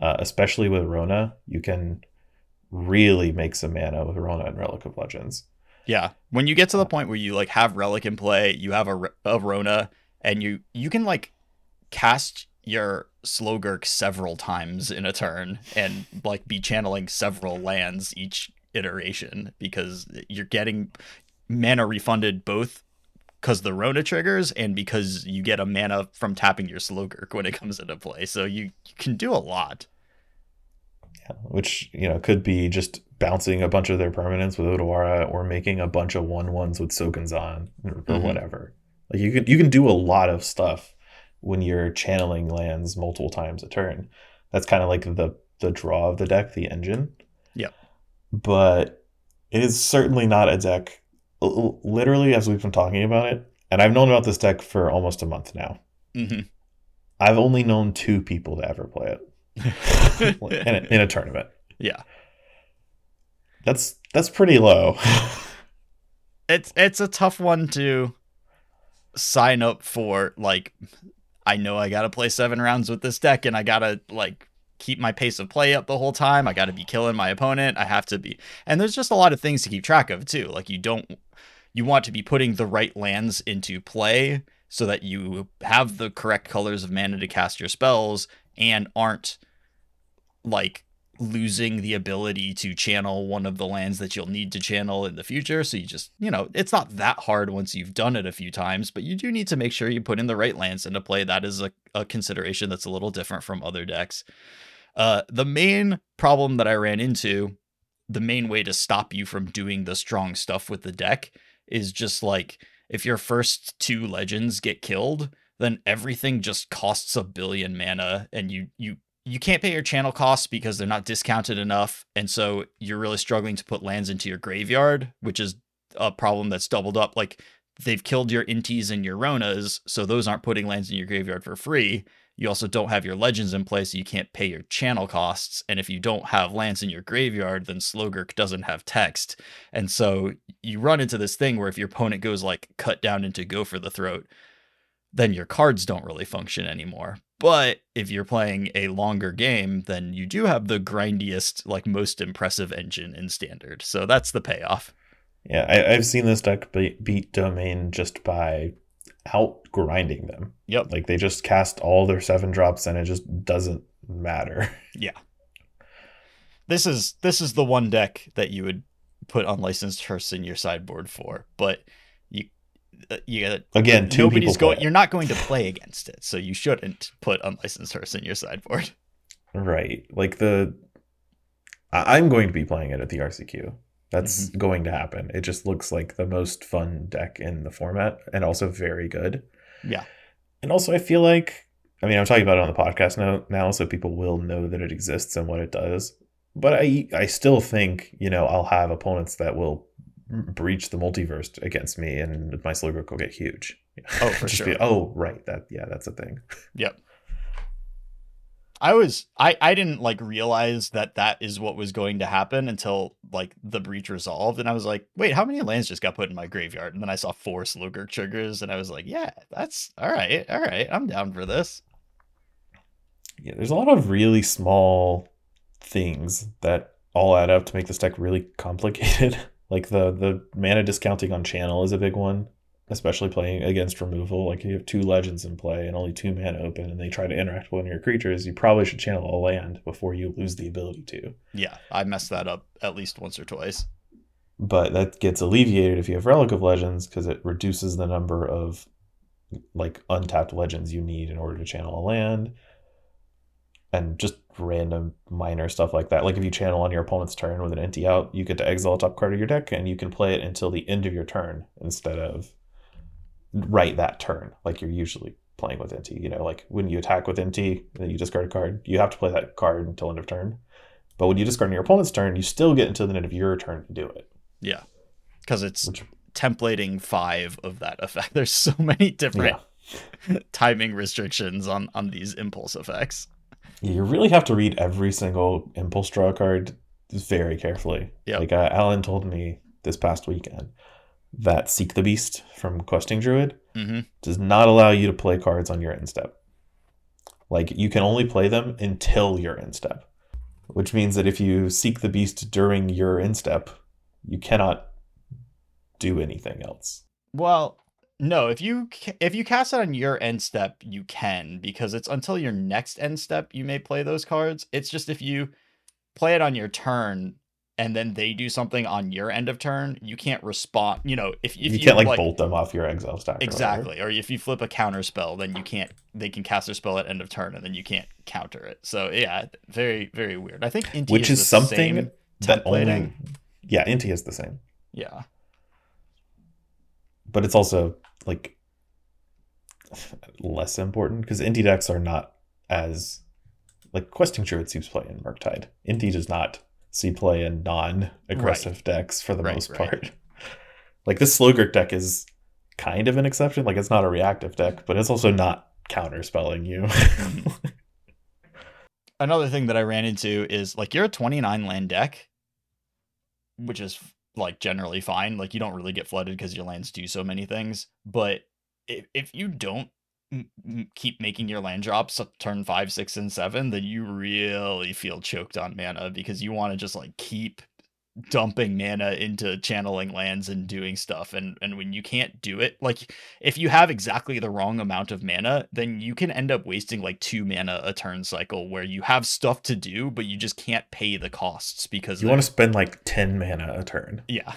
uh, especially with Rona, you can really make some mana with Rona and Relic of Legends. Yeah, when you get to the point where you like have Relic in play, you have a, a Rona, and you you can like cast your Slogurk several times in a turn and like be channeling several lands each iteration because you're getting mana refunded both because the Rona triggers and because you get a mana from tapping your Slogurk when it comes into play. So you, you can do a lot. Yeah, which, you know, could be just bouncing a bunch of their permanents with Otawara or making a bunch of one ones with Sokenzan or, or mm-hmm. whatever. Like you can you can do a lot of stuff when you're channeling lands multiple times a turn. That's kind of like the the draw of the deck, the engine. Yeah. But it is certainly not a deck literally as we've been talking about it, and I've known about this deck for almost a month now. Mm-hmm. I've only known two people to ever play it in, a, in a tournament. Yeah, that's that's pretty low. it's it's a tough one to sign up for. Like, I know I got to play seven rounds with this deck, and I gotta like keep my pace of play up the whole time. I got to be killing my opponent. I have to be. And there's just a lot of things to keep track of too. Like you don't you want to be putting the right lands into play so that you have the correct colors of mana to cast your spells and aren't like losing the ability to channel one of the lands that you'll need to channel in the future. So you just, you know, it's not that hard once you've done it a few times, but you do need to make sure you put in the right lands into play. That is a, a consideration that's a little different from other decks. Uh, the main problem that I ran into, the main way to stop you from doing the strong stuff with the deck is just like if your first two legends get killed, then everything just costs a billion mana and you you you can't pay your channel costs because they're not discounted enough, and so you're really struggling to put lands into your graveyard, which is a problem that's doubled up. Like they've killed your inties and your ronas, so those aren't putting lands in your graveyard for free. You also don't have your legends in place, so you can't pay your channel costs. And if you don't have lands in your graveyard, then Slogurk doesn't have text. And so you run into this thing where if your opponent goes like cut down into go for the throat, then your cards don't really function anymore. But if you're playing a longer game, then you do have the grindiest, like most impressive engine in standard. So that's the payoff. Yeah, I, have seen this deck be- beat domain just by out grinding them. Yep. Like they just cast all their seven drops and it just doesn't matter. Yeah. This is this is the one deck that you would put unlicensed hearse in your sideboard for, but you uh, you again two nobody's going. You're not going to play against it, so you shouldn't put unlicensed hearse in your sideboard. Right, like the I'm going to be playing it at the RCQ. That's mm-hmm. going to happen. It just looks like the most fun deck in the format and also very good. Yeah. And also, I feel like, I mean, I'm talking about it on the podcast now, now so people will know that it exists and what it does. But I, I still think, you know, I'll have opponents that will breach the multiverse against me and my Slogurk will get huge. Oh, for sure. Be, oh, right. That, yeah, that's a thing. Yep. I was I I didn't like realize that that is what was going to happen until like the breach resolved, and I was like, wait, how many lands just got put in my graveyard? And then I saw four Slogurk triggers, and I was like, yeah, that's all right, all right, I'm down for this. Yeah, there's a lot of really small things that all add up to make this deck really complicated. like the the mana discounting on channel is a big one especially playing against removal. Like you have two legends in play and only two mana open, and they try to interact with one of your creatures, you probably should channel a land before you lose the ability to. Yeah, I messed that up at least once or twice. But that gets alleviated if you have Relic of Legends because it reduces the number of like untapped legends you need in order to channel a land. And just random minor stuff like that. Like if you channel on your opponent's turn with an Inti out, you get to exile a top card of your deck and you can play it until the end of your turn instead of right that turn like you're usually playing with Inti. You know, like when you attack with Inti and then you discard a card, you have to play that card until end of turn. But when you discard on your opponent's turn, you still get until the end of your turn to do it. Yeah, because it's Which, templating five of that effect. There's so many different yeah. timing restrictions on on these impulse effects. You really have to read every single impulse draw card very carefully. Yeah, like uh, Alan told me this past weekend that Seek the Beast from Questing Druid mm-hmm. does not allow you to play cards on your end step. Like you can only play them until your end step, which means that if you seek the beast during your end step, you cannot do anything else. Well, no, if you if you cast it on your end step, you can because it's until your next end step you may play those cards. It's just if you play it on your turn, and then they do something on your end of turn, you can't respond. You know, if, if you, you can't like, like, bolt them off your exile stack. Exactly. Or, or, if you flip a counter spell, then you can't. They can cast their spell at end of turn, and then you can't counter it. So yeah, very very weird. I think Inti which is, is something that only yeah Inti is the same. Yeah, but it's also like less important because Inti decks are not as like questing druid seems play in Murktide. Inti does not see play in non-aggressive right. decks for the right, most part. Right. Like this Slogurk deck is kind of an exception. Like it's not a reactive deck, but it's also not counter spelling you. Another thing that I ran into is like you're a 29 land deck, which is like generally fine. Like you don't really get flooded because your lands do so many things. But if, if you don't keep making your land drops turn five, six, and seven, then you really feel choked on mana because you want to just like keep dumping mana into channeling lands and doing stuff and and when you can't do it like if you have exactly the wrong amount of mana then you can end up wasting like two mana a turn cycle where you have stuff to do but you just can't pay the costs because you want to spend like 10 mana a turn. Yeah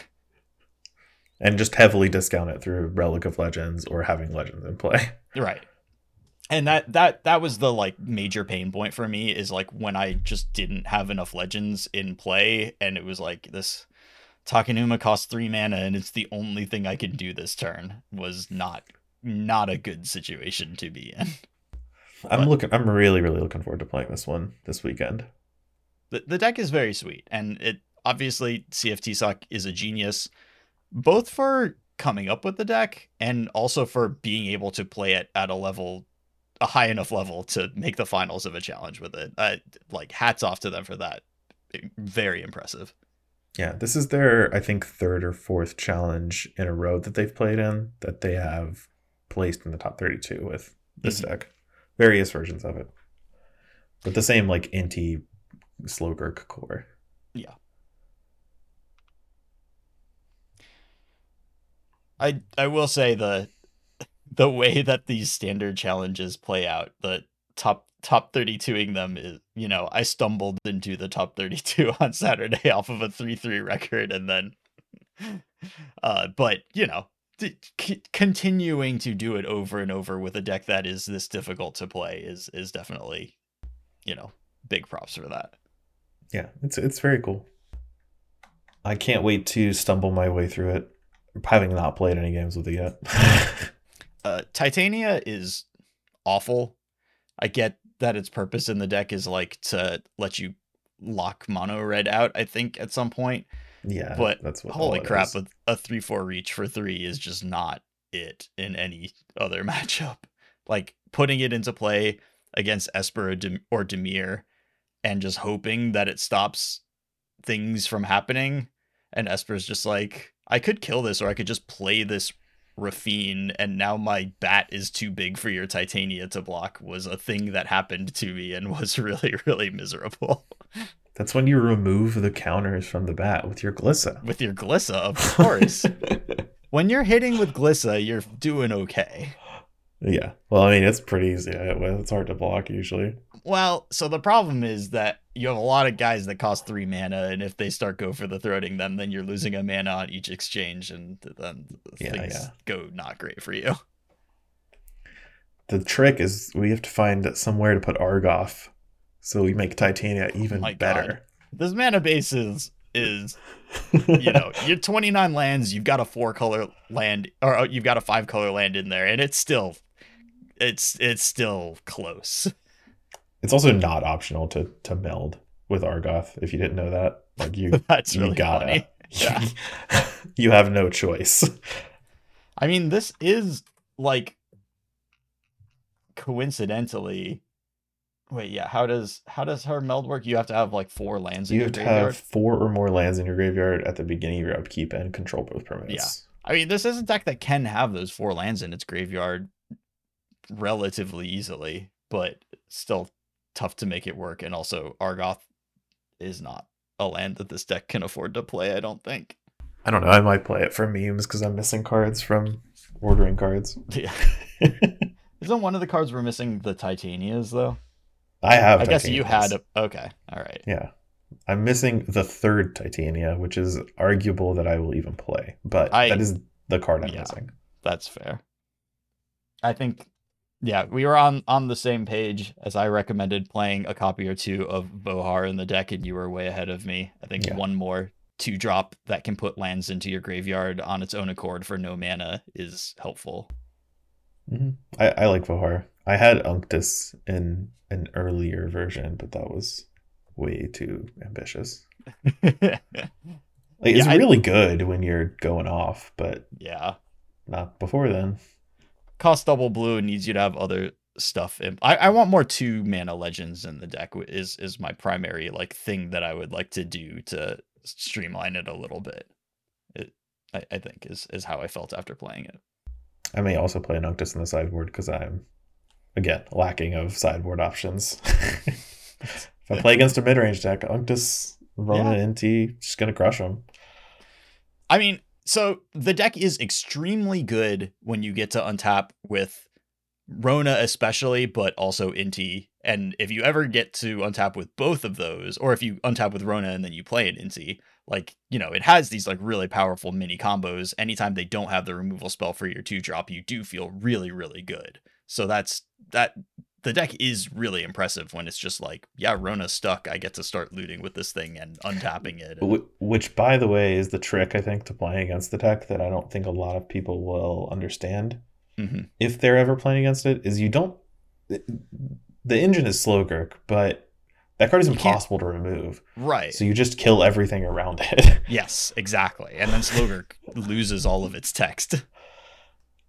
and just heavily discount it through relic of legends or having legends in play right and that that that was the like major pain point for me is like when i just didn't have enough legends in play and it was like this takenuma costs three mana and it's the only thing i can do this turn was not not a good situation to be in I'm But- looking. I'm really, really looking forward to playing this one this weekend. the, the deck is very sweet and it obviously cft sock is a genius both for coming up with the deck and also for being able to play it at a level a high enough level to make the finals of a challenge with it uh, like hats off to them for that very impressive Yeah, this is their I think third or fourth challenge in a row that they've played in that they have placed in the top 32 with this Mhm. deck. Various versions of it. But the same like Inti Slogurk core. I i will say the the way that these standard challenges play out the top top 32ing them is you know i stumbled into the top 32 on saturday off of a 3-3 record and then uh but you know c- continuing to do it over and over with a deck that is this difficult to play is is definitely you know big props for that Yeah, it's it's very cool. I can't wait to stumble my way through it, having not played any games with it yet. uh titania is awful i get that its purpose in the deck is like to let you lock mono red out i think at some point yeah, But that's what. holy crap is. a 3-4 reach for 3 is just not it in any other matchup like putting it into play against esper or Dimir and just hoping that it stops things from happening and esper's just like i could kill this or i could just play this Raffine, and now my bat is too big for your Titania to block was a thing that happened to me and was really, really miserable. That's when you remove the counters from the bat with your Glissa. With your Glissa, of course. when you're hitting with Glissa, you're doing okay. yeah. Well, I mean, it's pretty easy. It's hard to block usually. Well, so the problem is that you have a lot of guys that cost three mana, and if they start go for the throating them, then you're losing a mana on each exchange, and then Yeah, things yeah. go not great for you. The trick is we have to find somewhere to put Argoth, so we make Titania even My better. This mana base is is you know you're 29 lands, you've got a four color land, or uh, you've got a five color land in there, and it's still it's it's still close. It's also not optional to to meld with Argoth. If you didn't know that, like you, That's you really gotta. funny. Yeah. you have no choice. I mean, this is like coincidentally. Wait, yeah. How does how does her meld work? You have to have like four lands in You your have to graveyard. have four or more lands in your graveyard at the beginning of your upkeep and control both permanents. Yeah. I mean, this is a deck that can have those four lands in its graveyard relatively easily, but still tough to make it work. And also, Argoth is not a land that this deck can afford to play. I don't think. I don't know. I might play it for memes because I'm missing cards from ordering cards. Yeah. Isn't one of the cards we're missing the Titanias though? I have. I guess you had. A, okay, all right. Yeah. I'm missing the third Titania, which is arguable that I will even play, but I- that is the card I'm yeah. missing. That's fair. I think yeah, we were on on the same page as I recommended playing a copy or two of Vohar in the deck and you were way ahead of me. I think Yeah. one more two drop that can put lands into your graveyard on its own accord for no mana is helpful. hmm I, I like Vohar. I had Unctus in an earlier version, but that was way too ambitious. Like, it's Yeah, I- really good when you're going off, but yeah. not before then. Cost double blue and needs you to have other stuff in I, I want more two mana legends in the deck is is my primary like thing that I would like to do to streamline it a little bit. It I, I think is is how I felt after playing it. I may also play an Unctus in the sideboard because I'm, again, lacking of sideboard options. if I play against a mid range deck, Unctus, Rona, Inti, just to crush them. I mean, so the deck is extremely good when you get to untap with Rona, especially, but also Inti. And if you ever get to untap with both of those, or if you untap with Rona and then you play an Inti, like, you know, it has these like really powerful mini combos. Anytime they don't have the removal spell for your two drop, you do feel really, really good. So that's that. The deck is really impressive when it's just like, yeah, Rona's stuck. I get to start looting with this thing and untapping it. and- Which, by the way, is the trick, I think, to playing against the deck that I don't think a lot of people will understand Mhm. if they're ever playing against it, is you don't the engine is Slogurk, but that card is impossible to remove. Right. So you just kill everything around it. yes, exactly. And then Slogurk loses all of its text.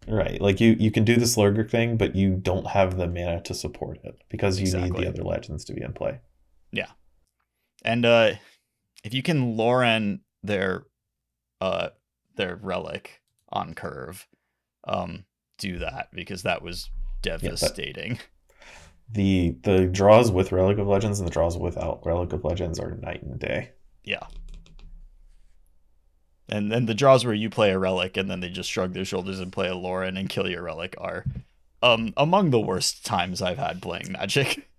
Right. Like you you can do the Slogurk thing, but you don't have the mana to support it because you exactly. need the other legends to be in play. Yeah. And uh if you can Loran their uh their relic on curve, um, do that because that was devastating. Yeah, the the draws with Relic of Legends and the draws without Relic of Legends are night and day. Yeah. And then the draws where you play a relic and then they just shrug their shoulders and play a Loran and kill your relic are um among the worst times I've had playing Magic.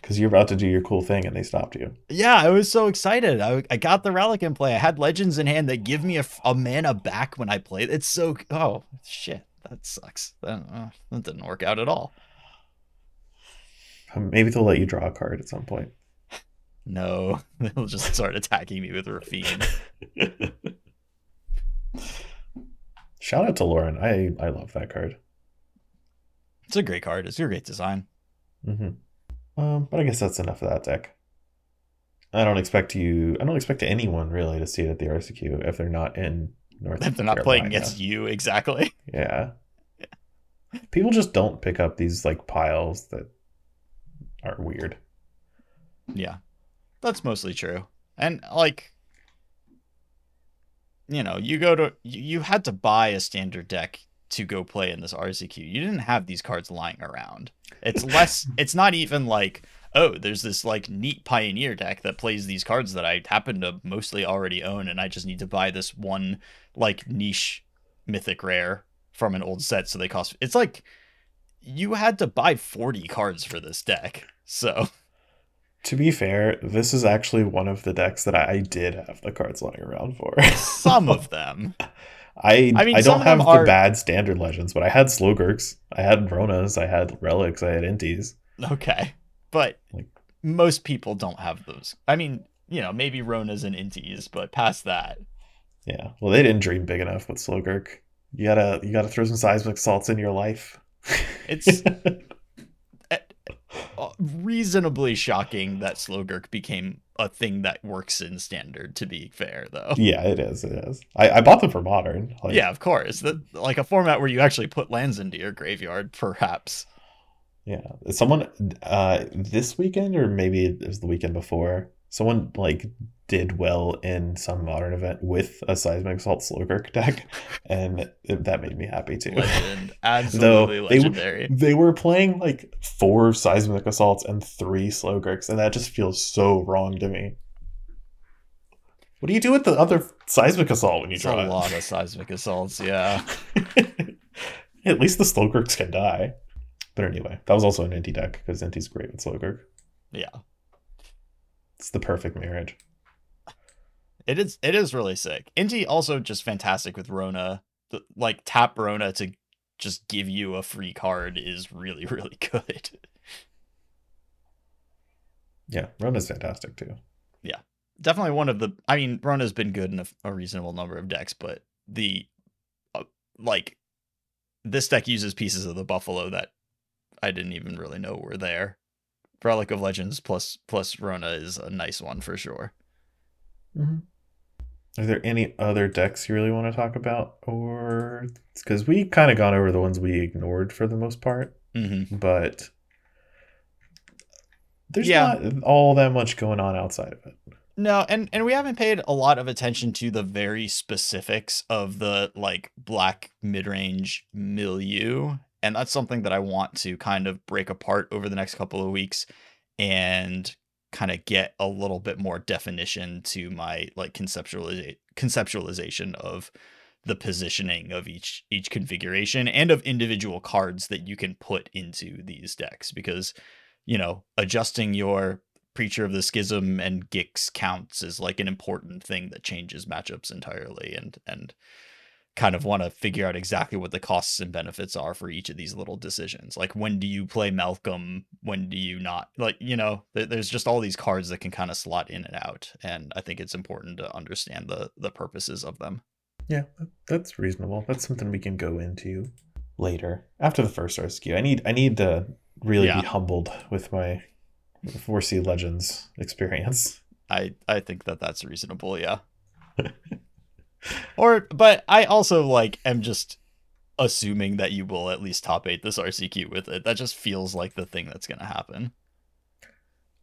Because you're about to do your cool thing and they stopped you. Yeah, I was so excited. I, I got the relic in play. I had legends in hand that give me a, a mana back when I play. It's so oh shit, that sucks. That, uh, that didn't work out at all. Maybe they'll let you draw a card at some point. No, they'll just start attacking me with Raffine. Shout out to Loran. I I love that card. It's a great card. It's a great design. Mm-hmm. Um, but I guess that's enough of that deck. I don't expect you. I don't expect anyone really to see it at the RCQ if they're not in North. If they're not Carolina. playing against you, exactly. Yeah. yeah. People just don't pick up these like piles that are weird. Yeah, that's mostly true. And like, you know, you go to you, you had to buy a standard deck to go play in this RCQ. You didn't have these cards lying around. It's less. it's not even like oh, there's this like neat pioneer deck that plays these cards that I happen to mostly already own, and I just need to buy this one like niche mythic rare from an old set, so they cost. It's like you had to buy 40 cards for this deck. So, to be fair, this is actually one of the decks that I did have the cards lying around for. some of them. I I, mean, I don't have the are... bad standard legends, but I had Slogurks, I had Ronas, I had Relics, I had Intis. Okay, but like, most people don't have those. I mean, you know, maybe Ronas and Intis, but past that. Yeah, well, they didn't dream big enough with Slogurk. You gotta you gotta throw some seismic assaults in your life. It's reasonably shocking that Slogurk became a thing that works in standard. To be fair, though. Yeah, it is. It is. I, I bought them for modern. Like, yeah, of course. The, like a format where you actually put lands into your graveyard, perhaps. Yeah, someone uh this weekend or maybe it was the weekend before. Someone like did well in some modern event with a seismic assault Slogurk deck, and it, that made me happy too. Legend, absolutely Though legendary. They, they were playing like four seismic assaults and three Slogurks, and that just feels so wrong to me. What do you do with the other seismic assault when you it's draw a it? lot of seismic assaults? Yeah. At least the Slogurks can die. But anyway, that was also an Inti deck because Inti's great with Slogurk. Yeah. It's the perfect marriage. It is it is really sick. Inti also just fantastic with Rona. The, like tap Rona to just give you a free card is really really good. Yeah, Rona's fantastic too. Yeah, definitely one of the. I mean, Rona's been good in a, a reasonable number of decks, but the uh, like this deck uses pieces of the Buffalo that I didn't even really know were there. Relic of Legends plus plus Rona is a nice one for sure. Mm-hmm. Are there any other decks you really want to talk about, or because we kind of gone over the ones we ignored for the most part, mm-hmm. but there's yeah. not all that much going on outside of it. No, and and we haven't paid a lot of attention to the very specifics of the like black mid-range milieu, and that's something that I want to kind of break apart over the next couple of weeks and kind of get a little bit more definition to my like conceptualiza- conceptualization of the positioning of each each configuration and of individual cards that you can put into these decks because you know adjusting your preacher of the schism and Gix counts is like an important thing that changes matchups entirely and and kind of want to figure out exactly what the costs and benefits are for each of these little decisions. Like when do you play Malcolm? When do you not? Like, you know, th- there's just all these cards that can kind of slot in and out. And I think it's important to understand the the purposes of them. Yeah, that's reasonable. That's something we can go into. later after the first RCQ. I need I need to really Yeah. be humbled with my 4C Legends experience. I I think that that's reasonable, yeah. or but I also like am just assuming that you will at least top 8 this RCQ with it. That just feels like the thing that's going to happen.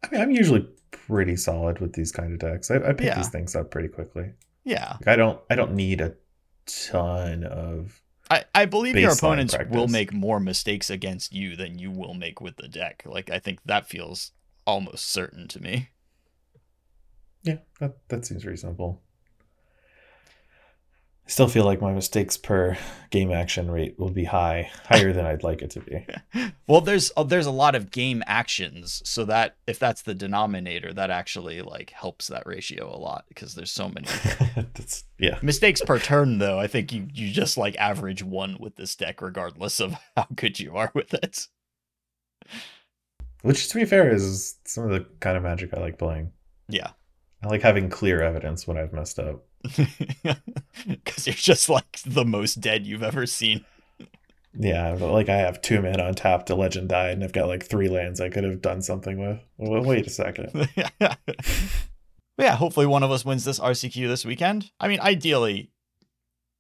I mean, I'm usually pretty solid with these kind of decks. I, I pick Yeah. these things up pretty quickly. Yeah. Like, I don't I don't need a ton of I, I believe your opponents will make more mistakes against you than you will make with the deck. Like I think that feels almost certain to me. yeah, that that seems reasonable. I still feel like my mistakes per game action rate will be high, higher than I'd like it to be. Well, there's uh, there's a lot of game actions, so that if that's the denominator, that actually like helps that ratio a lot because there's so many yeah. mistakes per turn. Though I think you you just like average one with this deck, regardless of how good you are with it. Which to be fair is some of the kind of magic I like playing. Yeah, I like having clear evidence when I've messed up. because you're just like the most dead you've ever seen. Yeah, but like I have two men on tap to legend die, and I've got like three lands I could have done something with. Well, wait a second. But yeah, hopefully one of us wins this RCQ this weekend. I mean, ideally,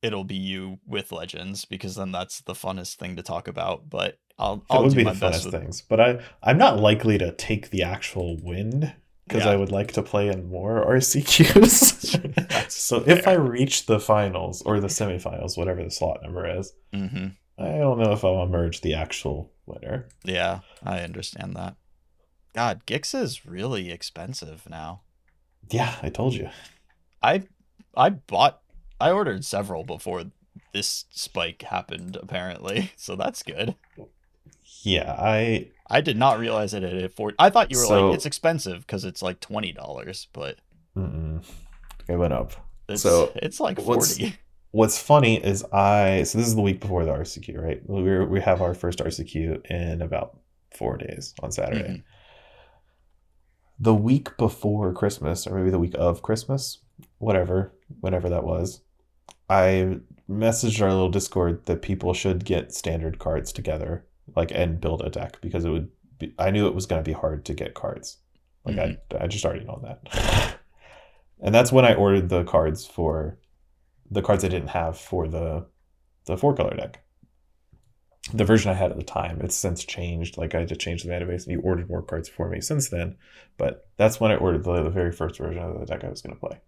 it'll be you with legends because then that's the funnest thing to talk about. But I'll I'll would do be my the best funnest with things. But I I'm not likely to take the actual win because Yeah. I would like to play in more RCQs. So if I reach the finals or the semifinals, whatever the slot number is, hmm I don't know if I'll emerge the actual winner. Yeah, I understand that. God, Gix is really expensive now. Yeah, I told you. I I bought I ordered several before this spike happened apparently, so that's good. Yeah, I I did not realize it at four. I thought you were So- like it's expensive because it's like twenty dollars, but mm-mm, it went up. it's So, it's like what's- forty. What's funny is I so this is the week before the RCQ, right? We we have our first RCQ in about four days on Saturday. Mhm. The week before Christmas, or maybe the week of Christmas, whatever, whenever that was, I messaged our little Discord that people should get standard cards together, like and build a deck because it would. Be, I knew it was going to be hard to get cards. Like I, mm-hmm. I just already know that. and that's when I ordered the cards for the cards I didn't have for the the four color deck. The version I had at the time, it's since changed. Like I had to change the database, and you ordered more cards for me since then. But that's when I ordered the, the very first version of the deck I was going to play.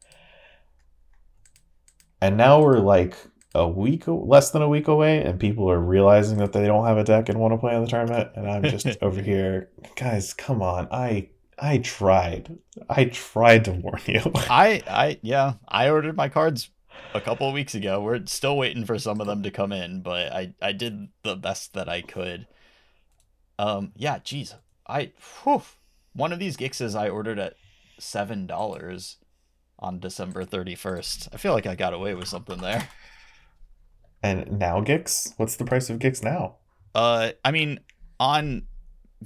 And now we're like a week, less than a week away, and people are realizing that they don't have a deck and want to play in the tournament. And I'm just over here, guys, come on! I I tried, I tried to warn you. I I yeah, I ordered my cards a couple of weeks ago. We're still waiting for some of them to come in, but I I did the best that I could. Um yeah, geez. I whew, one of these Gixes I ordered at seven dollars on December thirty first. I feel like I got away with something there. And now Gix, what's the price of Gix now? Uh I mean on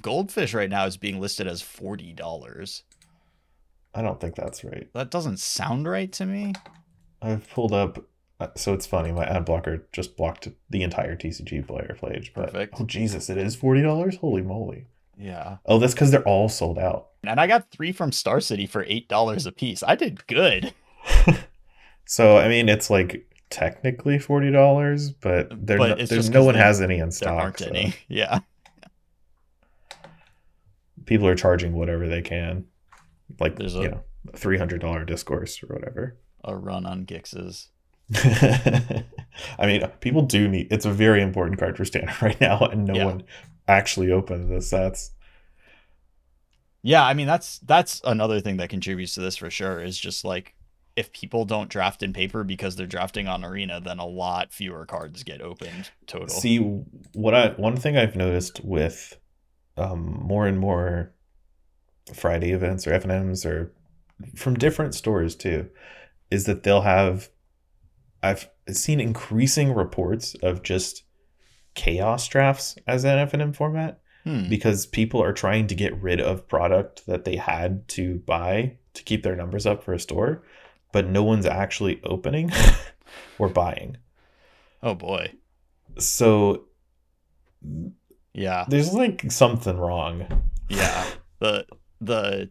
Goldfish right now is being listed as forty dollars. I don't think that's right. That doesn't sound right to me. I've pulled up. uh, So it's funny. My ad blocker just blocked the entire TCG player page. But Perfect. oh Jesus, it is forty dollars. Holy moly! Yeah. Oh, that's because they're all sold out. And I got three from Star City for eight dollars a piece. I did good. So I mean, it's like technically forty dollars, but there But no, there's no one there- has any in There stock. aren't so any. Yeah. People are charging whatever they can, like There's you a- know, three hundred dollar discourse or whatever. A run on Gixes. I mean, people do need. It's a very important card for standard right now, and no Yeah. one actually opened the sets. Yeah, I mean that's that's another thing that contributes to this for sure is just like if people don't draft in paper because they're drafting on arena, then a lot fewer cards get opened total. See, what I one thing I've noticed with um, more and more Friday events or FNMs or from different stores too, is that they'll have. I've seen increasing reports of just chaos drafts as an FNM format Hmm. because people are trying to get rid of product that they had to buy to keep their numbers up for a store, but no one's actually opening or buying Oh boy. so Yeah. There's like something wrong. Yeah. The the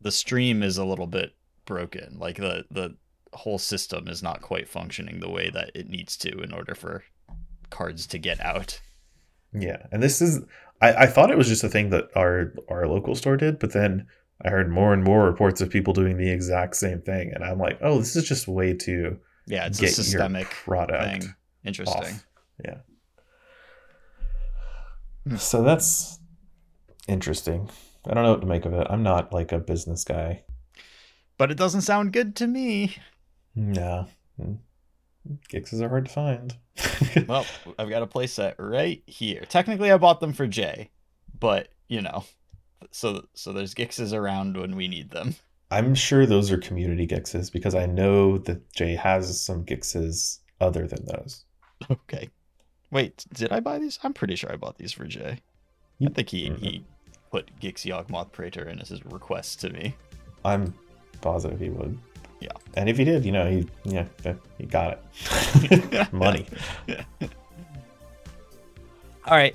the stream is a little bit broken. Like the the whole system is not quite functioning the way that it needs to in order for cards to get out. Yeah, and this is I, I thought it was just a thing that our our local store did, but then I heard more and more reports of people doing the exact same thing, and I'm like, oh, this is just way to Yeah, it's a systemic product thing. Interesting. off. Yeah. Hmm. So that's interesting. I don't know what to make of it. I'm not like a business guy. But it doesn't sound good to me. No. Gixes are hard to find. Well, I've got a playset right here. Technically I bought them for Jay, but you know. So so there's Gixes around when we need them. I'm sure those are community Gixes because I know that Jay has some Gixes other than those. Okay. Wait, did I buy these? I'm pretty sure I bought these for Jay. I think he, Mhm. he put Gix Yawgmoth Praetor in as his request to me. I'm positive he would. Yeah. And if he did, you know, he yeah, he got it. Money. All right.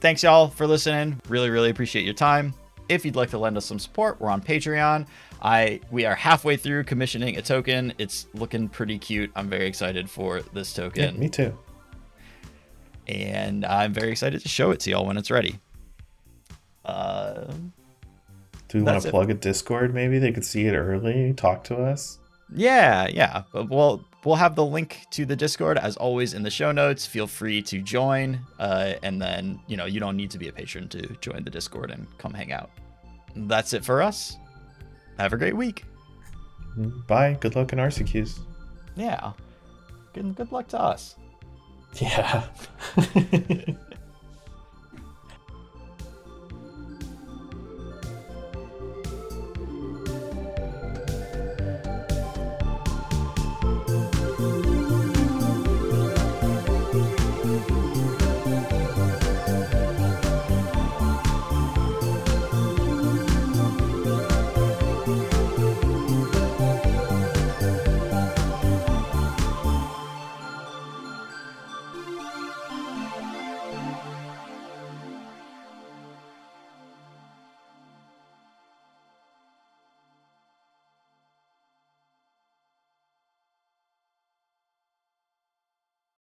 Thanks, y'all, for listening. Really, really appreciate your time. If you'd like to lend us some support, we're on Patreon. I we are halfway through commissioning a token. It's looking pretty cute. I'm very excited for this token. Yeah, me too. and I'm very excited to show it to y'all when it's ready. Uh, Do we want to plug a Discord? Maybe they could see it early, talk to us. Yeah, yeah. We'll we'll have the link to the Discord as always in the show notes. Feel free to join. Uh, and then you know you don't need to be a patron to join the Discord and come hang out. That's it for us. Have a great week. Bye. Good luck in RCQs. Yeah. Good good luck to us. Yeah.